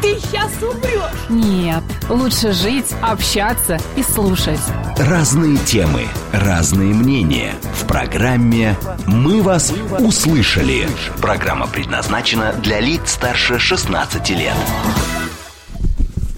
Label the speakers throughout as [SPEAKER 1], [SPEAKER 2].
[SPEAKER 1] ты сейчас умрешь.
[SPEAKER 2] Нет, лучше жить, общаться и слушать.
[SPEAKER 3] Разные темы, разные мнения. В программе «Мы вас услышали». Программа предназначена для лиц старше 16 лет.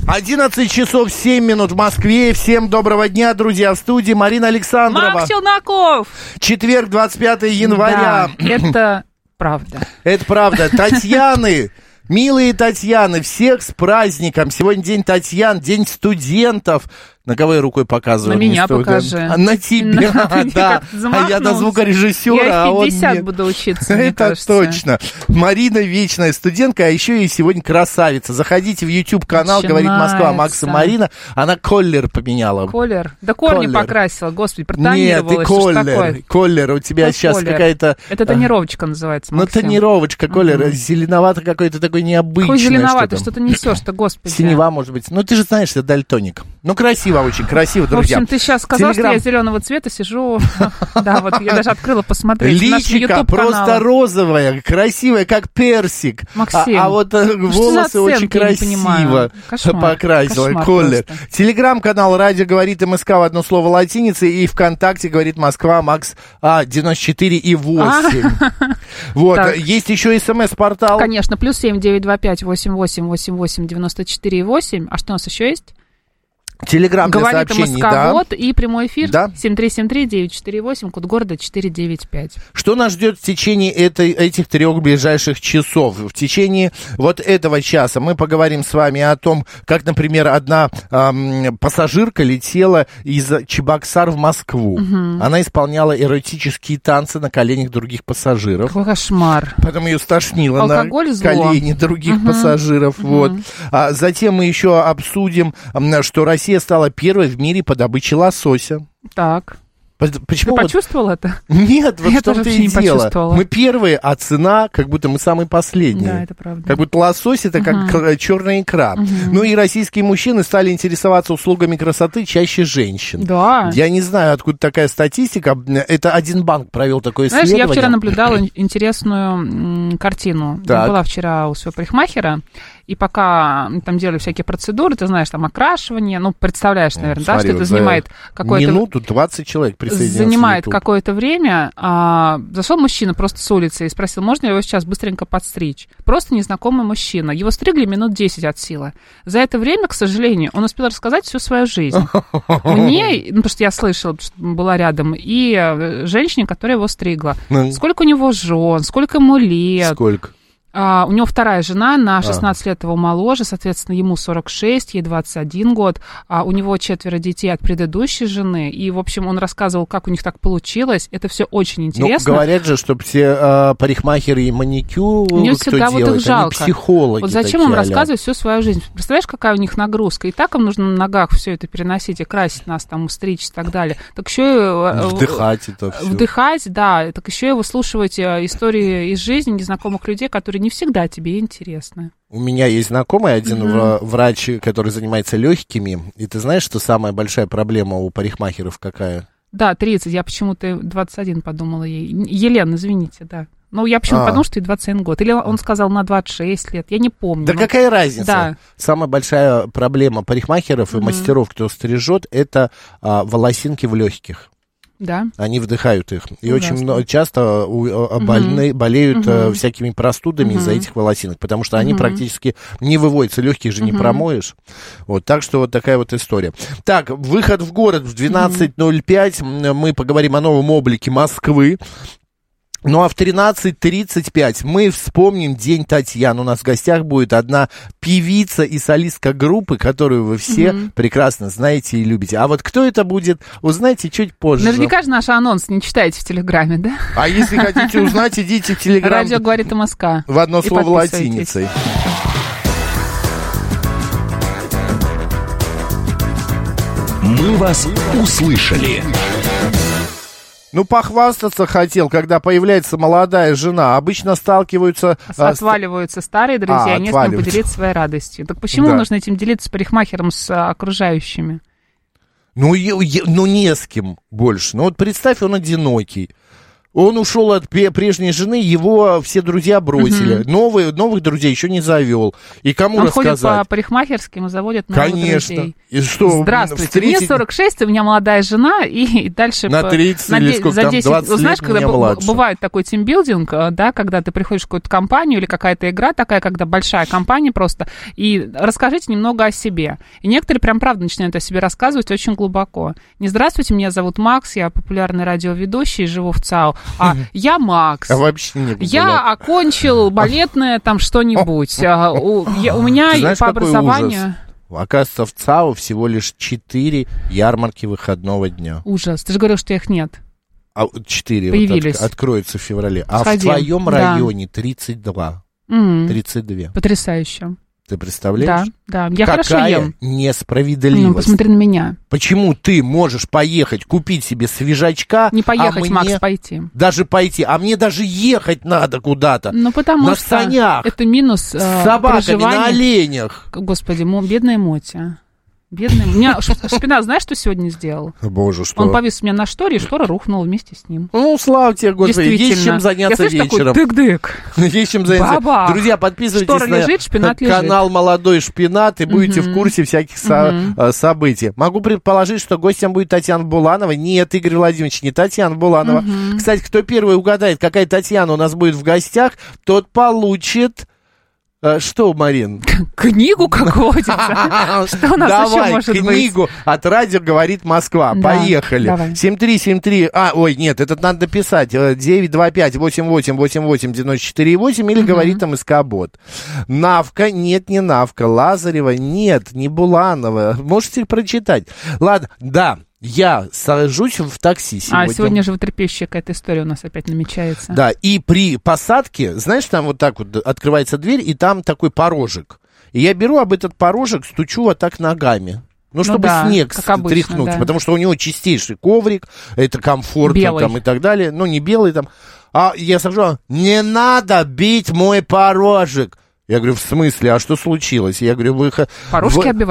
[SPEAKER 4] 11 часов 7 минут в Москве. Всем доброго дня, друзья, в студии Марина Александрова.
[SPEAKER 2] Макс Челноков!
[SPEAKER 4] Четверг, 25 января.
[SPEAKER 2] Да, это правда.
[SPEAKER 4] Это правда. Татьяны, милые Татьяны, всех с праздником. Сегодня день Татьян, день студентов. На кого я рукой показываю?
[SPEAKER 2] На меня покажи.
[SPEAKER 4] А, на тебя,
[SPEAKER 2] На-
[SPEAKER 4] да. А я на звукорежиссера,
[SPEAKER 2] Я
[SPEAKER 4] а
[SPEAKER 2] в
[SPEAKER 4] он
[SPEAKER 2] 50
[SPEAKER 4] нет.
[SPEAKER 2] буду учиться,
[SPEAKER 4] Это
[SPEAKER 2] кажется.
[SPEAKER 4] точно. Марина вечная студентка, а еще и сегодня красавица. Заходите в YouTube канал, говорит Москва, Макс и
[SPEAKER 2] Начинается.
[SPEAKER 4] Марина. Она коллер поменяла.
[SPEAKER 2] Колер? Да корни
[SPEAKER 4] Колер.
[SPEAKER 2] покрасила, господи,
[SPEAKER 4] Нет,
[SPEAKER 2] протонировалась.
[SPEAKER 4] ты
[SPEAKER 2] ж
[SPEAKER 4] колер.
[SPEAKER 2] такое?
[SPEAKER 4] Колер, у тебя
[SPEAKER 2] Какой
[SPEAKER 4] сейчас какая-то...
[SPEAKER 2] Это тонировочка называется,
[SPEAKER 4] Ну,
[SPEAKER 2] Максим.
[SPEAKER 4] тонировочка, колер, зеленовато какой-то такой необычный.
[SPEAKER 2] Какой зеленоватый, что ты несешь-то, господи.
[SPEAKER 4] Синева, может быть. Ну, ты же знаешь, ты дальтоник. Ну, красиво очень, красиво,
[SPEAKER 2] В
[SPEAKER 4] друзья.
[SPEAKER 2] общем, ты сейчас сказал,
[SPEAKER 4] Телеграм.
[SPEAKER 2] что я зеленого цвета сижу. Да, вот я даже открыла посмотреть.
[SPEAKER 4] Личика просто розовая, красивая, как персик.
[SPEAKER 2] Максим,
[SPEAKER 4] а, а вот э, волосы очень красиво покрасила.
[SPEAKER 2] просто.
[SPEAKER 4] Телеграм-канал «Радио говорит МСК» в одно слово латиницей. И ВКонтакте говорит Москва, Макс а, 94 и 8. Вот.
[SPEAKER 2] Так.
[SPEAKER 4] Есть еще смс-портал.
[SPEAKER 2] Конечно, плюс семь девять два пять восемь восемь восемь восемь девяносто четыре восемь. А что у нас еще есть?
[SPEAKER 4] Телеграм для
[SPEAKER 2] Говорит
[SPEAKER 4] сообщений, да.
[SPEAKER 2] МСК-бот и прямой эфир
[SPEAKER 4] Да.
[SPEAKER 2] 7373-948, код города 495.
[SPEAKER 4] Что нас ждет в течение этой, этих трех ближайших часов? В течение вот этого часа мы поговорим с вами о том, как, например, одна ам, пассажирка летела из Чебоксар в Москву. Она исполняла эротические танцы на коленях других пассажиров.
[SPEAKER 2] Какой кошмар.
[SPEAKER 4] Потом ее стошнило
[SPEAKER 2] Алкоголь
[SPEAKER 4] на
[SPEAKER 2] зло.
[SPEAKER 4] колени других пассажиров. Вот. А затем мы еще обсудим, что Россия стала первой в мире по добыче лосося.
[SPEAKER 2] Так.
[SPEAKER 4] По-
[SPEAKER 2] Ты
[SPEAKER 4] Почему вот
[SPEAKER 2] почувствовал это?
[SPEAKER 4] нет, вот
[SPEAKER 2] Я
[SPEAKER 4] в том-то и дело. Мы первые, а цена, как будто мы самые последние.
[SPEAKER 2] Да, это правда.
[SPEAKER 4] Как будто лосось это как черная икра. Ну и российские мужчины стали интересоваться услугами красоты чаще женщин.
[SPEAKER 2] Да.
[SPEAKER 4] Я не знаю, откуда такая статистика. Это один банк провел такое
[SPEAKER 2] Знаешь,
[SPEAKER 4] исследование.
[SPEAKER 2] я вчера наблюдала ин- интересную картину. Я
[SPEAKER 4] Так.
[SPEAKER 2] была вчера у своего парикмахера, и пока там делали всякие процедуры, ты знаешь, там окрашивание, ну, представляешь, наверное, да,
[SPEAKER 4] Смотри,
[SPEAKER 2] что это
[SPEAKER 4] вот за
[SPEAKER 2] занимает какое-то...
[SPEAKER 4] Минуту 20 человек присоединилось.
[SPEAKER 2] занимает какое-то время. А, зашел мужчина просто с улицы и спросил, можно его сейчас быстренько подстричь? Просто незнакомый мужчина. Его стригли минут 10 от силы. За это время, к сожалению, он успел рассказать всю свою жизнь. Мне, ну, потому что я слышала, что была рядом, и э, женщине, которая его стригла.
[SPEAKER 4] Ну.
[SPEAKER 2] Сколько у него жен, сколько ему лет.
[SPEAKER 4] Сколько?
[SPEAKER 2] А, у него вторая жена, на 16 лет его моложе, соответственно, ему 46, ей 21 год. А у него четверо детей от предыдущей жены. И, в общем, он рассказывал, как у них так получилось. Это все очень
[SPEAKER 4] Ну,
[SPEAKER 2] интересно.
[SPEAKER 4] говорят же, что все э, парикмахеры и маникюр,
[SPEAKER 2] Мне
[SPEAKER 4] кто
[SPEAKER 2] всегда вот
[SPEAKER 4] делает,
[SPEAKER 2] их жалко.
[SPEAKER 4] они психологи
[SPEAKER 2] Вот зачем
[SPEAKER 4] такие
[SPEAKER 2] им рассказывать всю свою жизнь? Представляешь, какая у них нагрузка? И так им нужно на ногах все это переносить и красить нас, там, стричь и так далее. Так еще и... э,
[SPEAKER 4] Вдыхать это все.
[SPEAKER 2] Вдыхать, да. Так еще и выслушивать э, истории из жизни незнакомых людей, которые не всегда тебе интересны.
[SPEAKER 4] У меня есть знакомый один вра- врач, который занимается легкими. И ты знаешь, что самая большая проблема у парикмахеров какая?
[SPEAKER 2] Да, 30. Я почему-то 21 подумала ей. Елена, извините, да. Ну, я почему-то
[SPEAKER 4] А.
[SPEAKER 2] подумала, что ей 21 год. Или он сказал на 26 лет. Я не помню.
[SPEAKER 4] Да
[SPEAKER 2] Ну,
[SPEAKER 4] какая разница?
[SPEAKER 2] да.
[SPEAKER 4] Самая большая проблема парикмахеров и мастеров, кто стрижет, это а, волосинки в легких.
[SPEAKER 2] Да.
[SPEAKER 4] Они вдыхают их. И
[SPEAKER 2] Ужасно.
[SPEAKER 4] очень часто у- больны, болеют э, всякими простудами из-за этих волосинок, потому что они практически не выводятся, легких же не промоешь. Вот, так что вот такая вот история. Так, выход в город в 12.05. М, Мы поговорим о новом облике Москвы. Ну а в 13.35 мы вспомним День Татьяны. У нас в гостях будет одна певица и солистка группы, которую вы все прекрасно знаете и любите. А вот кто это будет, узнаете чуть позже.
[SPEAKER 2] Наверняка же наш анонс не читаете в Телеграме, да?
[SPEAKER 4] А если хотите узнать, идите в Телеграм
[SPEAKER 2] Радио говорит МСК.
[SPEAKER 4] в одно слово латиницей.
[SPEAKER 3] Мы вас услышали.
[SPEAKER 4] Ну, похвастаться хотел, когда появляется молодая жена. Обычно сталкиваются... а, с-
[SPEAKER 2] Отваливаются старые друзья,
[SPEAKER 4] А,
[SPEAKER 2] не с кем поделиться своей радостью. Так почему
[SPEAKER 4] Да.
[SPEAKER 2] нужно этим делиться с парикмахером, с а, окружающими?
[SPEAKER 4] Ну, е- е- ну, не с кем больше. Ну, вот представь, он одинокий. Он ушел от прежней жены, его все друзья бросили. Новые, новых друзей еще не завел. И кому
[SPEAKER 2] Он ходит по
[SPEAKER 4] рассказать?
[SPEAKER 2] парикмахерским и заводит новых
[SPEAKER 4] Конечно.
[SPEAKER 2] друзей.
[SPEAKER 4] И что,
[SPEAKER 2] Здравствуйте, мне
[SPEAKER 4] встретить-
[SPEAKER 2] 46, у меня молодая жена, и, и дальше...
[SPEAKER 4] На
[SPEAKER 2] по-
[SPEAKER 4] 30
[SPEAKER 2] на
[SPEAKER 4] или сколько
[SPEAKER 2] за
[SPEAKER 4] там,
[SPEAKER 2] 10
[SPEAKER 4] 20
[SPEAKER 2] Вот знаешь,
[SPEAKER 4] лет
[SPEAKER 2] когда
[SPEAKER 4] младше.
[SPEAKER 2] бывает такой тимбилдинг, э, да, когда ты приходишь в какую-то компанию или какая-то игра такая, когда большая компания просто, и расскажите немного о себе. И некоторые прям правда начинают о себе рассказывать очень глубоко. Не здравствуйте, меня зовут Макс, я популярный радиоведущий, живу в ЦАУ, а я Макс.
[SPEAKER 4] А вообще не
[SPEAKER 2] Я окончил балетное там что-нибудь. А, У я- у меня
[SPEAKER 4] знаешь,
[SPEAKER 2] по образованию...
[SPEAKER 4] Оказывается, в ЦАУ всего лишь 4 ярмарки выходного дня.
[SPEAKER 2] Ужас. Ты же говорил, что их нет.
[SPEAKER 4] А 4
[SPEAKER 2] Появились.
[SPEAKER 4] откроются в феврале. А
[SPEAKER 2] Сходи.
[SPEAKER 4] в твоем
[SPEAKER 2] Да.
[SPEAKER 4] районе 32.
[SPEAKER 2] М,
[SPEAKER 4] 32.
[SPEAKER 2] Потрясающе.
[SPEAKER 4] Ты
[SPEAKER 2] Да,
[SPEAKER 4] представляешь?
[SPEAKER 2] да. Я хорошо
[SPEAKER 4] Какая
[SPEAKER 2] ем.
[SPEAKER 4] несправедливость.
[SPEAKER 2] Ну, посмотри на меня.
[SPEAKER 4] Почему ты можешь поехать, купить себе свежачка,
[SPEAKER 2] Не поехать,
[SPEAKER 4] а мне
[SPEAKER 2] Макс, пойти.
[SPEAKER 4] даже пойти, а мне даже ехать надо куда-то.
[SPEAKER 2] Ну, потому
[SPEAKER 4] На
[SPEAKER 2] что
[SPEAKER 4] санях.
[SPEAKER 2] это минус э,
[SPEAKER 4] с собаками, на
[SPEAKER 2] проживания.
[SPEAKER 4] оленях.
[SPEAKER 2] Господи, мо- бедная Мотя. Бедная. У меня шпинат, знаешь, что сегодня сделал?
[SPEAKER 4] Боже, что?
[SPEAKER 2] Он повис у меня на шторе, и штора рухнула вместе с ним.
[SPEAKER 4] Ну, слава тебе, Господи, есть чем заняться
[SPEAKER 2] Я слышу
[SPEAKER 4] вечером.
[SPEAKER 2] такой тык-дык.
[SPEAKER 4] Есть чем заняться.
[SPEAKER 2] Баба.
[SPEAKER 4] Друзья, подписывайтесь
[SPEAKER 2] Штора
[SPEAKER 4] на
[SPEAKER 2] лежит, шпинат лежит.
[SPEAKER 4] канал «Молодой шпинат» и будете в курсе всяких со- э, событий. Могу предположить, что гостем будет Татьяна Буланова. Нет, Игорь Владимирович, не Татьяна Буланова. Кстати, кто первый угадает, какая Татьяна у нас будет в гостях, тот получит... э, Что, Марин?
[SPEAKER 2] Книгу какую-то. Что у нас еще
[SPEAKER 4] Давай,
[SPEAKER 2] может быть?
[SPEAKER 4] книгу от радио говорит Москва.
[SPEAKER 2] Да,
[SPEAKER 4] Поехали.
[SPEAKER 2] давай.
[SPEAKER 4] 7373. А, ой, нет, этот надо написать. Э, 925 88 88 94 8 или говорит МСК Бот. Навка, нет, не Навка. Лазарева, нет, не Буланова. Можете прочитать. Ладно, да, я сажусь в такси сегодня.
[SPEAKER 2] А, сегодня животрепещущая какая-то история у нас опять намечается.
[SPEAKER 4] Да, и при посадке, знаешь, там вот так вот открывается дверь, и там такой порожек. И я беру об этот порожек, стучу вот так ногами. Ну, чтобы
[SPEAKER 2] да,
[SPEAKER 4] снег
[SPEAKER 2] обычно,
[SPEAKER 4] тряхнуть,
[SPEAKER 2] да.
[SPEAKER 4] потому что у него чистейший коврик, это комфортно
[SPEAKER 2] Белый.
[SPEAKER 4] там и так далее. Ну, не белый там. А я сажу, не надо бить мой порожек. Я говорю, в смысле, а что случилось? Я говорю, вы...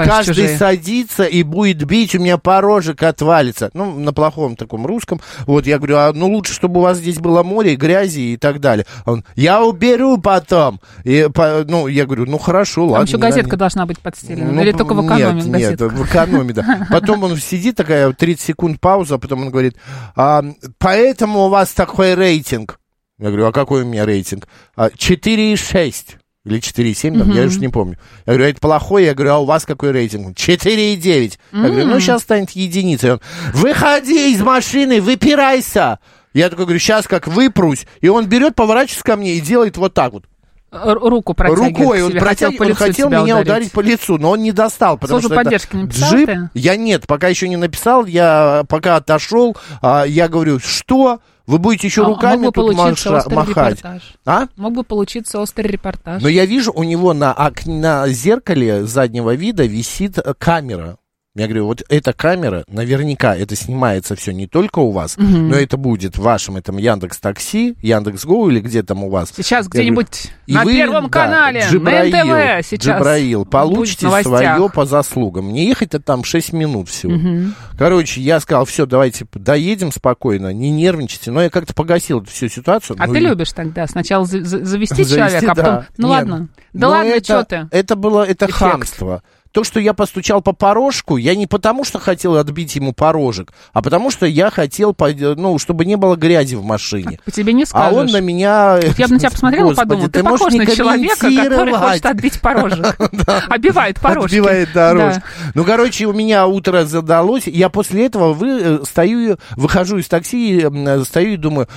[SPEAKER 4] Каждый
[SPEAKER 2] чужие?
[SPEAKER 4] садится и будет бить, у меня порожек отвалится. Ну, на плохом таком русском. Вот, я говорю, а ну лучше, чтобы у вас здесь было море, грязи и так далее. Он, я уберу потом. И, по- ну, я говорю, ну хорошо, ладно.
[SPEAKER 2] Там еще
[SPEAKER 4] не
[SPEAKER 2] газетка
[SPEAKER 4] надо.
[SPEAKER 2] должна быть подстелена.
[SPEAKER 4] Ну,
[SPEAKER 2] Или только в экономе
[SPEAKER 4] нет,
[SPEAKER 2] газетка?
[SPEAKER 4] Нет, в экономе, да. Потом он сидит, такая 30 секунд пауза, а потом он говорит, «А, поэтому у вас такой рейтинг. Я говорю, а какой у меня рейтинг? «А, 4,6. Или 4,7, там, я уж не помню. Я говорю, а это плохой? Я говорю, а у вас какой рейтинг? 4,9. Я говорю, ну, сейчас станет единицей. Он, выходи из машины, выпирайся. Я такой говорю, сейчас как выпрусь. И он берет, поворачивается ко мне и делает вот так вот.
[SPEAKER 2] Руку протягивает
[SPEAKER 4] Рукой он, протягивает,
[SPEAKER 2] по
[SPEAKER 4] он хотел меня
[SPEAKER 2] ударить.
[SPEAKER 4] ударить по лицу, но он не достал, потому
[SPEAKER 2] Службу
[SPEAKER 4] что это
[SPEAKER 2] поддержки написал
[SPEAKER 4] джип.
[SPEAKER 2] ты?
[SPEAKER 4] Я нет, пока еще не написал, я пока отошел, а, я говорю, что? Вы будете еще
[SPEAKER 2] А
[SPEAKER 4] руками
[SPEAKER 2] бы
[SPEAKER 4] тут маша- махать?
[SPEAKER 2] репортаж.
[SPEAKER 4] А?
[SPEAKER 2] Мог бы получиться острый репортаж.
[SPEAKER 4] Но я вижу, у него на, на зеркале заднего вида висит э, камера. Я говорю, вот эта камера, наверняка это снимается все не только у вас, но это будет в вашем этом Яндекс Такси, Яндекс Го или где там у вас.
[SPEAKER 2] Сейчас где-нибудь на
[SPEAKER 4] вы,
[SPEAKER 2] Первом
[SPEAKER 4] да,
[SPEAKER 2] канале,
[SPEAKER 4] Джибраил,
[SPEAKER 2] на НТВ сейчас
[SPEAKER 4] Джибраил, получите свое по заслугам. Мне ехать-то там 6 минут всего. Короче, я сказал, все, давайте доедем спокойно, не нервничайте. Но я как-то погасил эту всю ситуацию.
[SPEAKER 2] А
[SPEAKER 4] Ну,
[SPEAKER 2] ты
[SPEAKER 4] и-
[SPEAKER 2] любишь тогда сначала за- за- завести,
[SPEAKER 4] Завести,
[SPEAKER 2] человека, а потом...
[SPEAKER 4] да.
[SPEAKER 2] Ну
[SPEAKER 4] Нет.
[SPEAKER 2] ладно. Да
[SPEAKER 4] Но
[SPEAKER 2] ладно,
[SPEAKER 4] это,
[SPEAKER 2] что ты?
[SPEAKER 4] Это было, это
[SPEAKER 2] Эффект.
[SPEAKER 4] хамство. То, что я постучал по порожку, я не потому, что хотел отбить ему порожек, а потому, что я хотел, ну, чтобы не было грази в машине.
[SPEAKER 2] По тебе не
[SPEAKER 4] А
[SPEAKER 2] скажешь.
[SPEAKER 4] он на меня...
[SPEAKER 2] Я бы на тебя посмотрела и
[SPEAKER 4] Господи,
[SPEAKER 2] подумала, ты,
[SPEAKER 4] можешь
[SPEAKER 2] похож на человека, который хочет отбить порожек. Обивает порожки.
[SPEAKER 4] Отбивает дорожку. Ну, короче, у меня утро задалось. Я после этого вы, э, стою, выхожу из такси, э, стою и думаю,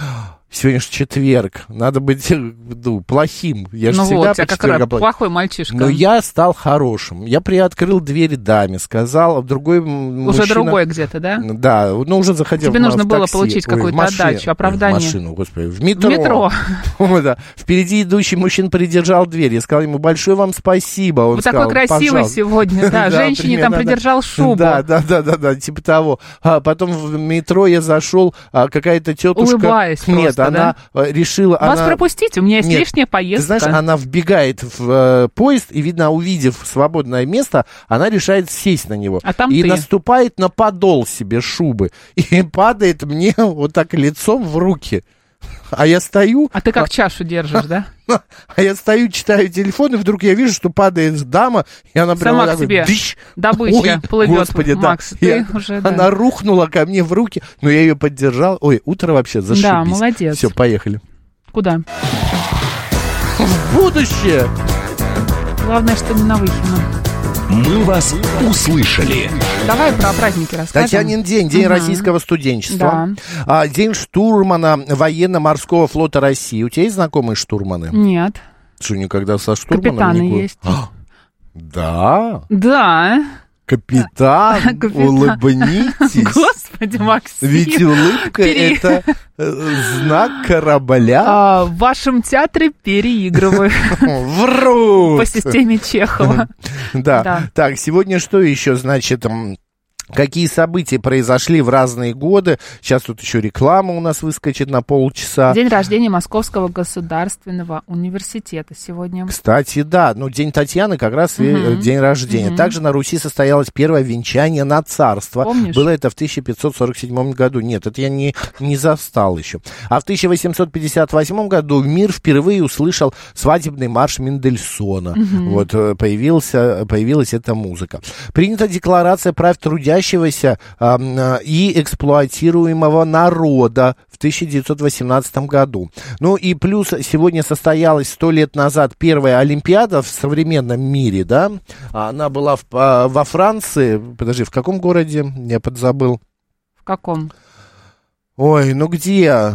[SPEAKER 4] Сегодня же четверг. Надо быть ну, плохим. Я же
[SPEAKER 2] ну
[SPEAKER 4] всегда
[SPEAKER 2] вот,
[SPEAKER 4] по
[SPEAKER 2] как раз
[SPEAKER 4] плохой.
[SPEAKER 2] плохой мальчишка.
[SPEAKER 4] Но я стал хорошим. Я приоткрыл дверь даме, сказал, а другой
[SPEAKER 2] Уже
[SPEAKER 4] мужчина-
[SPEAKER 2] другой где-то, да?
[SPEAKER 4] Да, ну уже заходил
[SPEAKER 2] Тебе нужно
[SPEAKER 4] в
[SPEAKER 2] было
[SPEAKER 4] такси.
[SPEAKER 2] получить какую-то отдачу, оправдание.
[SPEAKER 4] В машину, господи, в метро.
[SPEAKER 2] В метро.
[SPEAKER 4] Да. Впереди идущий мужчина придержал дверь. Я сказал ему, большое вам спасибо. Он
[SPEAKER 2] Вы
[SPEAKER 4] сказал,
[SPEAKER 2] такой красивый
[SPEAKER 4] «Пожалуйста».
[SPEAKER 2] сегодня, да. Женщине там придержал шубу.
[SPEAKER 4] Да, да, да, да, да, типа того. А потом в метро я зашел, а, какая-то тетушка...
[SPEAKER 2] Улыбаясь
[SPEAKER 4] Нет,
[SPEAKER 2] просто,
[SPEAKER 4] она решила...
[SPEAKER 2] Вас
[SPEAKER 4] она...
[SPEAKER 2] пропустить, у меня есть
[SPEAKER 4] Нет,
[SPEAKER 2] лишняя
[SPEAKER 4] Ты
[SPEAKER 2] поездка.
[SPEAKER 4] знаешь, она вбегает в э, поезд, и, видно, увидев свободное место, она решает сесть на него.
[SPEAKER 2] А там
[SPEAKER 4] и
[SPEAKER 2] ты.
[SPEAKER 4] наступает на подол себе шубы. И падает мне вот так лицом в руки. А я стою,
[SPEAKER 2] А ты как чашу держишь, да?
[SPEAKER 4] а я стою, читаю телефон, и вдруг я вижу, что падает дама, и она прямо
[SPEAKER 2] Сама
[SPEAKER 4] так
[SPEAKER 2] к
[SPEAKER 4] вот
[SPEAKER 2] себе
[SPEAKER 4] дыщ.
[SPEAKER 2] добыча
[SPEAKER 4] Ой,
[SPEAKER 2] плывет.
[SPEAKER 4] Господи, да.
[SPEAKER 2] Макс, ты
[SPEAKER 4] Я-
[SPEAKER 2] уже, да.
[SPEAKER 4] Она рухнула ко мне в руки, но я ее поддержал. Ой, утро вообще зашибись.
[SPEAKER 2] Да, молодец.
[SPEAKER 4] Все, поехали.
[SPEAKER 2] Куда?
[SPEAKER 4] В будущее!
[SPEAKER 2] Главное, что не на Выхино.
[SPEAKER 3] «Мы вас услышали».
[SPEAKER 2] Давай про праздники расскажем.
[SPEAKER 4] Татьянин день, день
[SPEAKER 2] Мгм.
[SPEAKER 4] российского студенчества.
[SPEAKER 2] Да.
[SPEAKER 4] А, день штурмана военно-морского флота России. У тебя есть знакомые штурманы?
[SPEAKER 2] Нет.
[SPEAKER 4] Что, никогда со штурманом
[SPEAKER 2] Капитаны
[SPEAKER 4] не ку-
[SPEAKER 2] есть.
[SPEAKER 4] А, Да,
[SPEAKER 2] Да.
[SPEAKER 4] Капитан,
[SPEAKER 2] Капитан.
[SPEAKER 4] улыбнитесь.
[SPEAKER 2] Господи, Максим.
[SPEAKER 4] Ведь улыбка
[SPEAKER 2] Пере-
[SPEAKER 4] это э, знак корабля.
[SPEAKER 2] А, в вашем театре переигрываю
[SPEAKER 4] Врут!
[SPEAKER 2] по системе Чехова.
[SPEAKER 4] Да. Так, сегодня что еще, значит, Какие события произошли в разные годы? Сейчас тут еще реклама у нас выскочит на полчаса.
[SPEAKER 2] День рождения Московского государственного университета сегодня.
[SPEAKER 4] Кстати, да, ну День Татьяны как раз и
[SPEAKER 2] Мгм.
[SPEAKER 4] день рождения.
[SPEAKER 2] Мгм.
[SPEAKER 4] Также на Руси состоялось первое венчание на царство.
[SPEAKER 2] Помнишь?
[SPEAKER 4] Было это в 1547 году. Нет, это я не, не застал еще. А в 1858 году мир впервые услышал свадебный марш Мендельсона. Вот э, появился, появилась эта музыка. Принята декларация прав трудящегося м, а, и эксплуатируемого народа в 1918 году. Ну и плюс сегодня состоялась сто лет назад первая Олимпиада в современном мире, да? Она была в- а, во Франции. Подожди, в каком городе? Я подзабыл.
[SPEAKER 2] В каком?
[SPEAKER 4] Ой, ну где?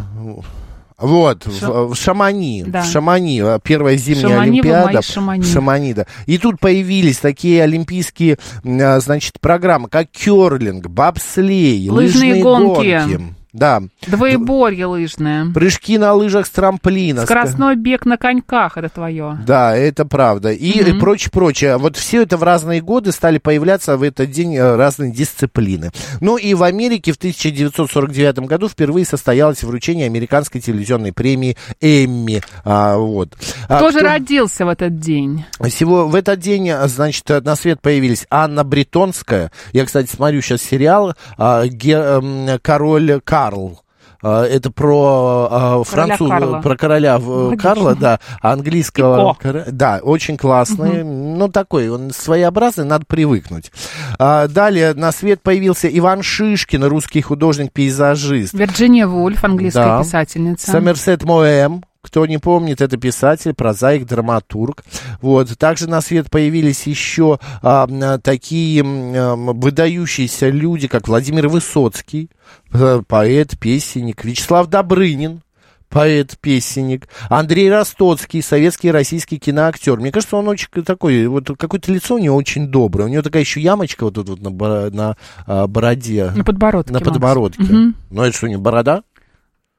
[SPEAKER 4] Вот, в, в Шамани,
[SPEAKER 2] Да.
[SPEAKER 4] в Шамани, первая зимняя
[SPEAKER 2] Шамани,
[SPEAKER 4] Олимпиада.
[SPEAKER 2] Шамани.
[SPEAKER 4] Шамани, да. И тут появились такие олимпийские, а, значит, программы, как керлинг, бобслей,
[SPEAKER 2] Лыжные
[SPEAKER 4] лыжные
[SPEAKER 2] гонки.
[SPEAKER 4] гонки. Да.
[SPEAKER 2] Двоеборье лыжное.
[SPEAKER 4] Прыжки на лыжах с трамплина.
[SPEAKER 2] Скоростной бег на коньках, это твое.
[SPEAKER 4] Да, это правда. И прочее, прочее. Вот все это в разные годы стали появляться в этот день э, разные дисциплины. Ну и в Америке в 1949 году впервые состоялось вручение американской телевизионной премии Эмми. А, вот. А
[SPEAKER 2] Кто же
[SPEAKER 4] кто-
[SPEAKER 2] родился в этот день?
[SPEAKER 4] Всего в этот день, а, значит, на свет появились Анна Бретонская. Я, кстати, смотрю сейчас сериал а, Ге- эм, «Король Карл». А, Это про а,
[SPEAKER 2] Короля
[SPEAKER 4] француз, про короля в-
[SPEAKER 2] Логично.
[SPEAKER 4] Карла, да, английского. Кор- Да, очень классный. Ну, такой, он своеобразный, надо привыкнуть. А, Далее на свет появился Иван Шишкин, русский художник-пейзажист.
[SPEAKER 2] Вирджиния Вульф, английская
[SPEAKER 4] Да.
[SPEAKER 2] писательница.
[SPEAKER 4] Сомерсет Моэм, кто не помнит, это писатель, прозаик, драматург. Вот. Также на свет появились еще а, такие м, выдающиеся люди, как Владимир Высоцкий, э, поэт, песенник, Вячеслав Добрынин, поэт-песенник, Андрей Ростоцкий, советский и российский киноактер. Мне кажется, он очень такой, вот какое-то лицо у него очень доброе. У него такая еще ямочка вот тут вот на, на а, бороде.
[SPEAKER 2] На подбородке.
[SPEAKER 4] На
[SPEAKER 2] Макс.
[SPEAKER 4] подбородке.
[SPEAKER 2] Мгм.
[SPEAKER 4] Но это что, не борода?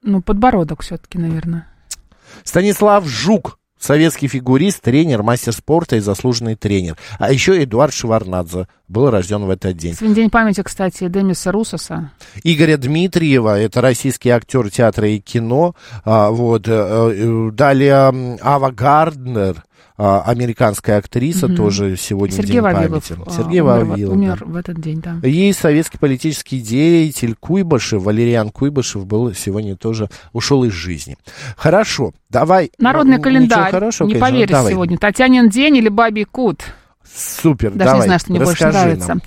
[SPEAKER 2] Ну, подбородок все-таки, наверное.
[SPEAKER 4] Станислав Жук, советский фигурист, тренер, мастер спорта и заслуженный тренер. А еще Эдуард Шеварнадзе был рожден в этот день.
[SPEAKER 2] Сегодня день памяти, кстати, Демиса Русоса.
[SPEAKER 4] Игоря Дмитриева, это российский актер театра и кино. А, вот, э, э, далее Ава Гарднер, американская актриса,
[SPEAKER 2] Мгм.
[SPEAKER 4] тоже сегодня
[SPEAKER 2] Сергей
[SPEAKER 4] день
[SPEAKER 2] Вавилов.
[SPEAKER 4] памяти.
[SPEAKER 2] а,
[SPEAKER 4] Сергей
[SPEAKER 2] умер,
[SPEAKER 4] Вавилов.
[SPEAKER 2] умер
[SPEAKER 4] да.
[SPEAKER 2] в этот день, да.
[SPEAKER 4] И советский политический деятель Куйбышев, Валериан Куйбышев был сегодня тоже, ушел из жизни. Хорошо, давай.
[SPEAKER 2] Народный
[SPEAKER 4] Ну,
[SPEAKER 2] календарь.
[SPEAKER 4] хорошего,
[SPEAKER 2] не
[SPEAKER 4] конечно,
[SPEAKER 2] поверишь
[SPEAKER 4] давай.
[SPEAKER 2] сегодня. Татьянин день или Бабий Кут.
[SPEAKER 4] Супер,
[SPEAKER 2] Даже
[SPEAKER 4] давай,
[SPEAKER 2] не знаю, что мне больше
[SPEAKER 4] расскажи
[SPEAKER 2] нравится.
[SPEAKER 4] нам.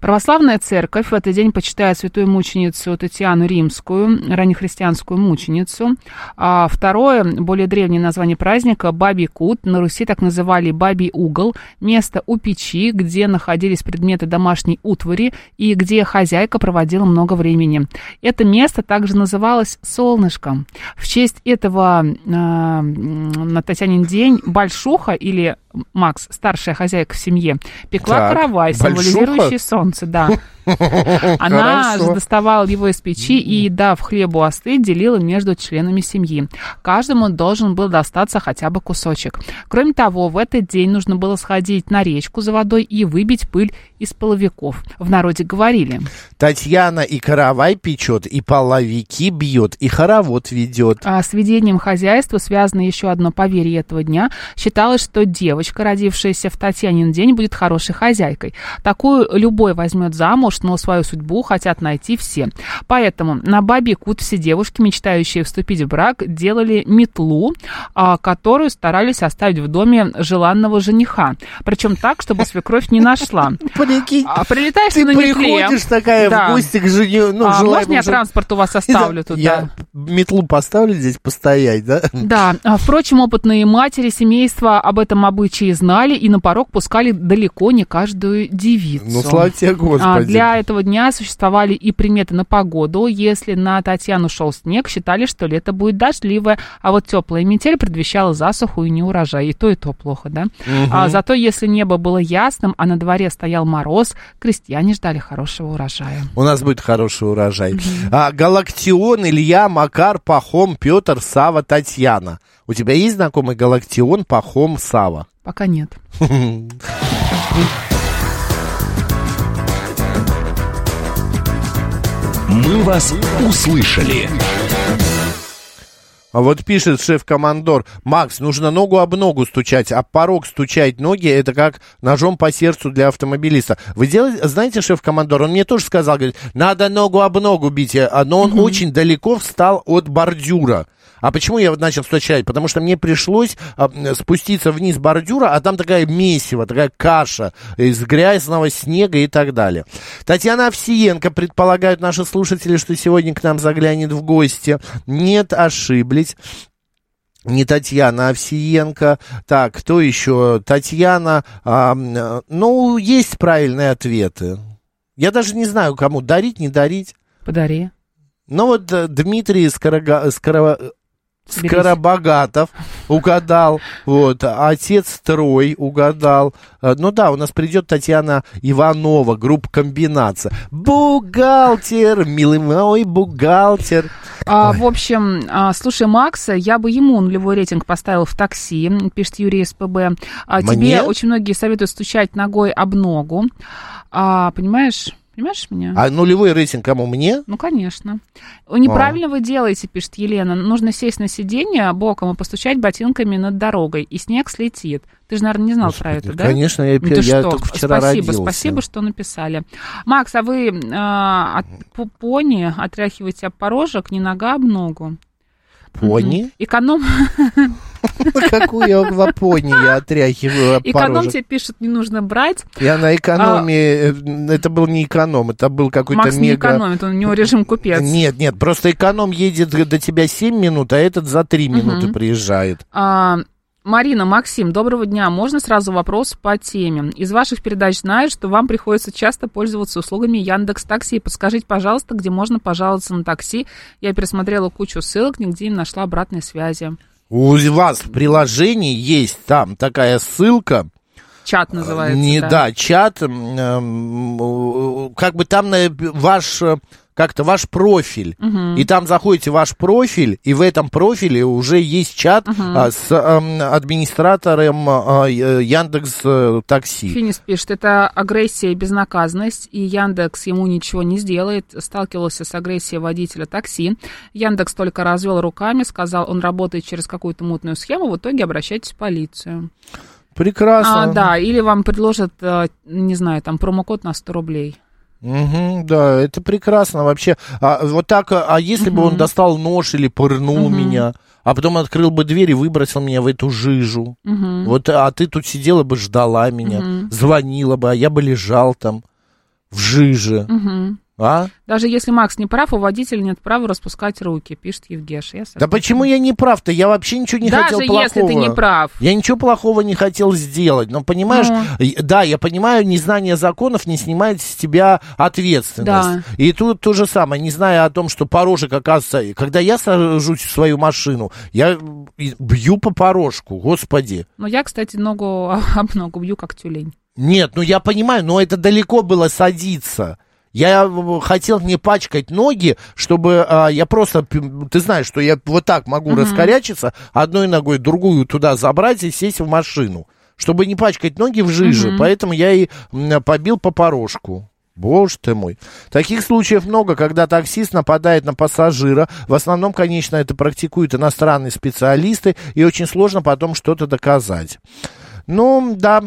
[SPEAKER 2] Православная церковь в этот день почитает святую мученицу Татьяну Римскую, раннехристианскую мученицу. А второе, более древнее название праздника – Бабий Кут. На Руси так называли Бабий угол. Место у печи, где находились предметы домашней утвари и где хозяйка проводила много времени. Это место также называлось Солнышком. В честь этого э, на Татьянин день Большуха или Макс, старшая хозяйка в семье, пекла
[SPEAKER 4] Так,
[SPEAKER 2] каравай, символизирующий солнце, да. Она
[SPEAKER 4] Хорошо.
[SPEAKER 2] доставала его из печи и, дав хлебу остыть, делила между членами семьи. Каждому должен был достаться хотя бы кусочек. Кроме того, в этот день нужно было сходить на речку за водой и выбить пыль из половиков. В народе говорили.
[SPEAKER 4] Татьяна и каравай печет, и половики бьет, и хоровод ведет.
[SPEAKER 2] А с ведением хозяйства связано еще одно поверье этого дня. Считалось, что девочка, родившаяся в Татьянин день, будет хорошей хозяйкой. Такую любой возьмет замуж, но свою судьбу хотят найти все. Поэтому на бабе кут все девушки, мечтающие вступить в брак, делали метлу, а, которую старались оставить в доме желанного жениха. Причем так, чтобы свекровь не нашла.
[SPEAKER 4] Прикинь,
[SPEAKER 2] А прилетаешь
[SPEAKER 4] ты
[SPEAKER 2] на метле.
[SPEAKER 4] приходишь такая
[SPEAKER 2] Да.
[SPEAKER 4] в гости к жене, ну,
[SPEAKER 2] А, можно я транспорт у вас оставлю тут?
[SPEAKER 4] Я метлу поставлю здесь постоять, да?
[SPEAKER 2] Да, а, впрочем, опытные матери семейства об этом обычае знали и на порог пускали далеко не каждую девицу.
[SPEAKER 4] Ну, слава тебе,
[SPEAKER 2] А,
[SPEAKER 4] Господи.
[SPEAKER 2] Для этого дня существовали и приметы на погоду. Если на Татьяну шел снег, считали, что лето будет дождливое, а вот теплая метель предвещала засуху и неурожай. И то, и то плохо, да? А, зато если небо было ясным, а на дворе стоял мороз, крестьяне ждали хорошего урожая.
[SPEAKER 4] У нас будет хороший урожай. А, Галактион, Илья, Макар, Пахом, Петр, Сава, Татьяна. У тебя есть знакомый Галактион, Пахом, Сава?
[SPEAKER 2] Пока нет.
[SPEAKER 3] «Мы вас услышали».
[SPEAKER 4] А вот пишет шеф-командор, Макс, нужно ногу об ногу стучать, а порог стучать ноги, это как ножом по сердцу для автомобилиста. Вы делаете, знаете, шеф-командор, он мне тоже сказал, говорит, надо ногу об ногу бить, а, но он очень далеко встал от бордюра. А почему я вот начал стучать? Потому что мне пришлось а, спуститься вниз бордюра, а там такая месиво, такая каша из грязного снега и так далее. Татьяна Овсиенко предполагают наши слушатели, что сегодня к нам заглянет в гости. Нет, ошиблись. Не Татьяна Овсиенко. Так, кто еще? Татьяна. а, э, ну, есть правильные ответы. Я даже не знаю, кому дарить, не дарить.
[SPEAKER 2] Подари.
[SPEAKER 4] Ну вот э, Дмитрий Скорога... Скоро...
[SPEAKER 2] Соберись.
[SPEAKER 4] Скоробогатов угадал, вот, отец Трой угадал. Э, Ну да, у нас придет Татьяна Иванова, группа «Комбинация». Бухгалтер, милый мой бухгалтер.
[SPEAKER 2] А, в общем, а, слушай, Макса, я бы ему нулевой рейтинг поставил в такси, пишет Юрий СПБ. А, тебе очень многие советуют стучать ногой об ногу. А, понимаешь? Понимаешь меня?
[SPEAKER 4] А нулевой рейтинг кому? Мне?
[SPEAKER 2] Ну, конечно. Неправильно вы делаете, пишет Елена. Нужно сесть на сиденье боком и постучать ботинками над дорогой, и снег слетит. Ты же, наверное, не знал про это, да?
[SPEAKER 4] Конечно, я,
[SPEAKER 2] Ну
[SPEAKER 4] я
[SPEAKER 2] что?
[SPEAKER 4] только вчера
[SPEAKER 2] спасибо,
[SPEAKER 4] родился.
[SPEAKER 2] спасибо, что написали. Макс, а вы а, от п- пони отряхиваете об порожек не нога, об ногу?
[SPEAKER 4] Пони?
[SPEAKER 2] Эконом,
[SPEAKER 4] Какую в пони я отряхиваю
[SPEAKER 2] эконом тебе пишет, не нужно брать.
[SPEAKER 4] Я на экономии, э, это был не эконом, это был какой-то
[SPEAKER 2] Макс не
[SPEAKER 4] мега...
[SPEAKER 2] экономит, он, у него режим купец.
[SPEAKER 4] Нет, нет, просто эконом едет до тебя 7 минут, а этот за 3 минуты приезжает.
[SPEAKER 2] А, Марина, Максим, доброго дня. Можно сразу вопрос по теме? Из ваших передач знаю, что вам приходится часто пользоваться услугами Яндекс Такси. Подскажите, пожалуйста, где можно пожаловаться на такси. Я пересмотрела кучу ссылок, нигде не нашла обратной связи.
[SPEAKER 4] У вас в приложении есть там такая ссылка,
[SPEAKER 2] Чат называется.
[SPEAKER 4] не,
[SPEAKER 2] да.
[SPEAKER 4] да, чат, м, м, э, как бы там ваш э, как-то ваш профиль, и там заходите в ваш профиль, и в этом профиле уже есть чат а, с эм, администратором а, э, Яндекс э, Такси.
[SPEAKER 2] Финис пишет, это агрессия и безнаказанность, и Яндекс ему ничего не сделает. Сталкивался с агрессией водителя такси. Яндекс только развел руками, сказал, он работает через какую-то мутную схему, в итоге обращайтесь в полицию.
[SPEAKER 4] Прекрасно.
[SPEAKER 2] А, да, или вам предложат, э, не знаю, там промокод на 100 рублей.
[SPEAKER 4] Мгм, да, это прекрасно вообще. А, вот так, а а если бы он достал нож или пырнул меня, а потом открыл бы дверь и выбросил меня в эту жижу, вот, а ты тут сидела бы, ждала меня, звонила бы, а я бы лежал там. в жиже.
[SPEAKER 2] Мгм.
[SPEAKER 4] А?
[SPEAKER 2] Даже если Макс не прав, у водителя нет права распускать руки, пишет Евгеша. Я
[SPEAKER 4] Да почему я не прав-то? Я вообще ничего не
[SPEAKER 2] Даже
[SPEAKER 4] хотел плохого.
[SPEAKER 2] если ты не прав.
[SPEAKER 4] Я ничего плохого не хотел сделать. Но понимаешь,
[SPEAKER 2] Ну.
[SPEAKER 4] да, я понимаю, незнание законов не снимает с тебя ответственность.
[SPEAKER 2] Да.
[SPEAKER 4] И тут то же самое, не зная о том, что порожек, оказывается, когда я сажусь в свою машину, я бью по порожку, господи.
[SPEAKER 2] Но я, кстати, ногу об ногу бью, как тюлень.
[SPEAKER 4] Нет, ну я понимаю, но это далеко было садиться. Я э, хотел не пачкать ноги, чтобы а, я просто, ты знаешь, что я вот так могу раскорячиться, одной ногой другую туда забрать и сесть в машину, чтобы не пачкать ноги в жиже. Поэтому я и побил по порожку. Боже ты мой. Таких случаев много, когда таксист нападает на пассажира. В основном, конечно, это практикуют иностранные специалисты, и очень сложно потом что-то доказать. Ну, да.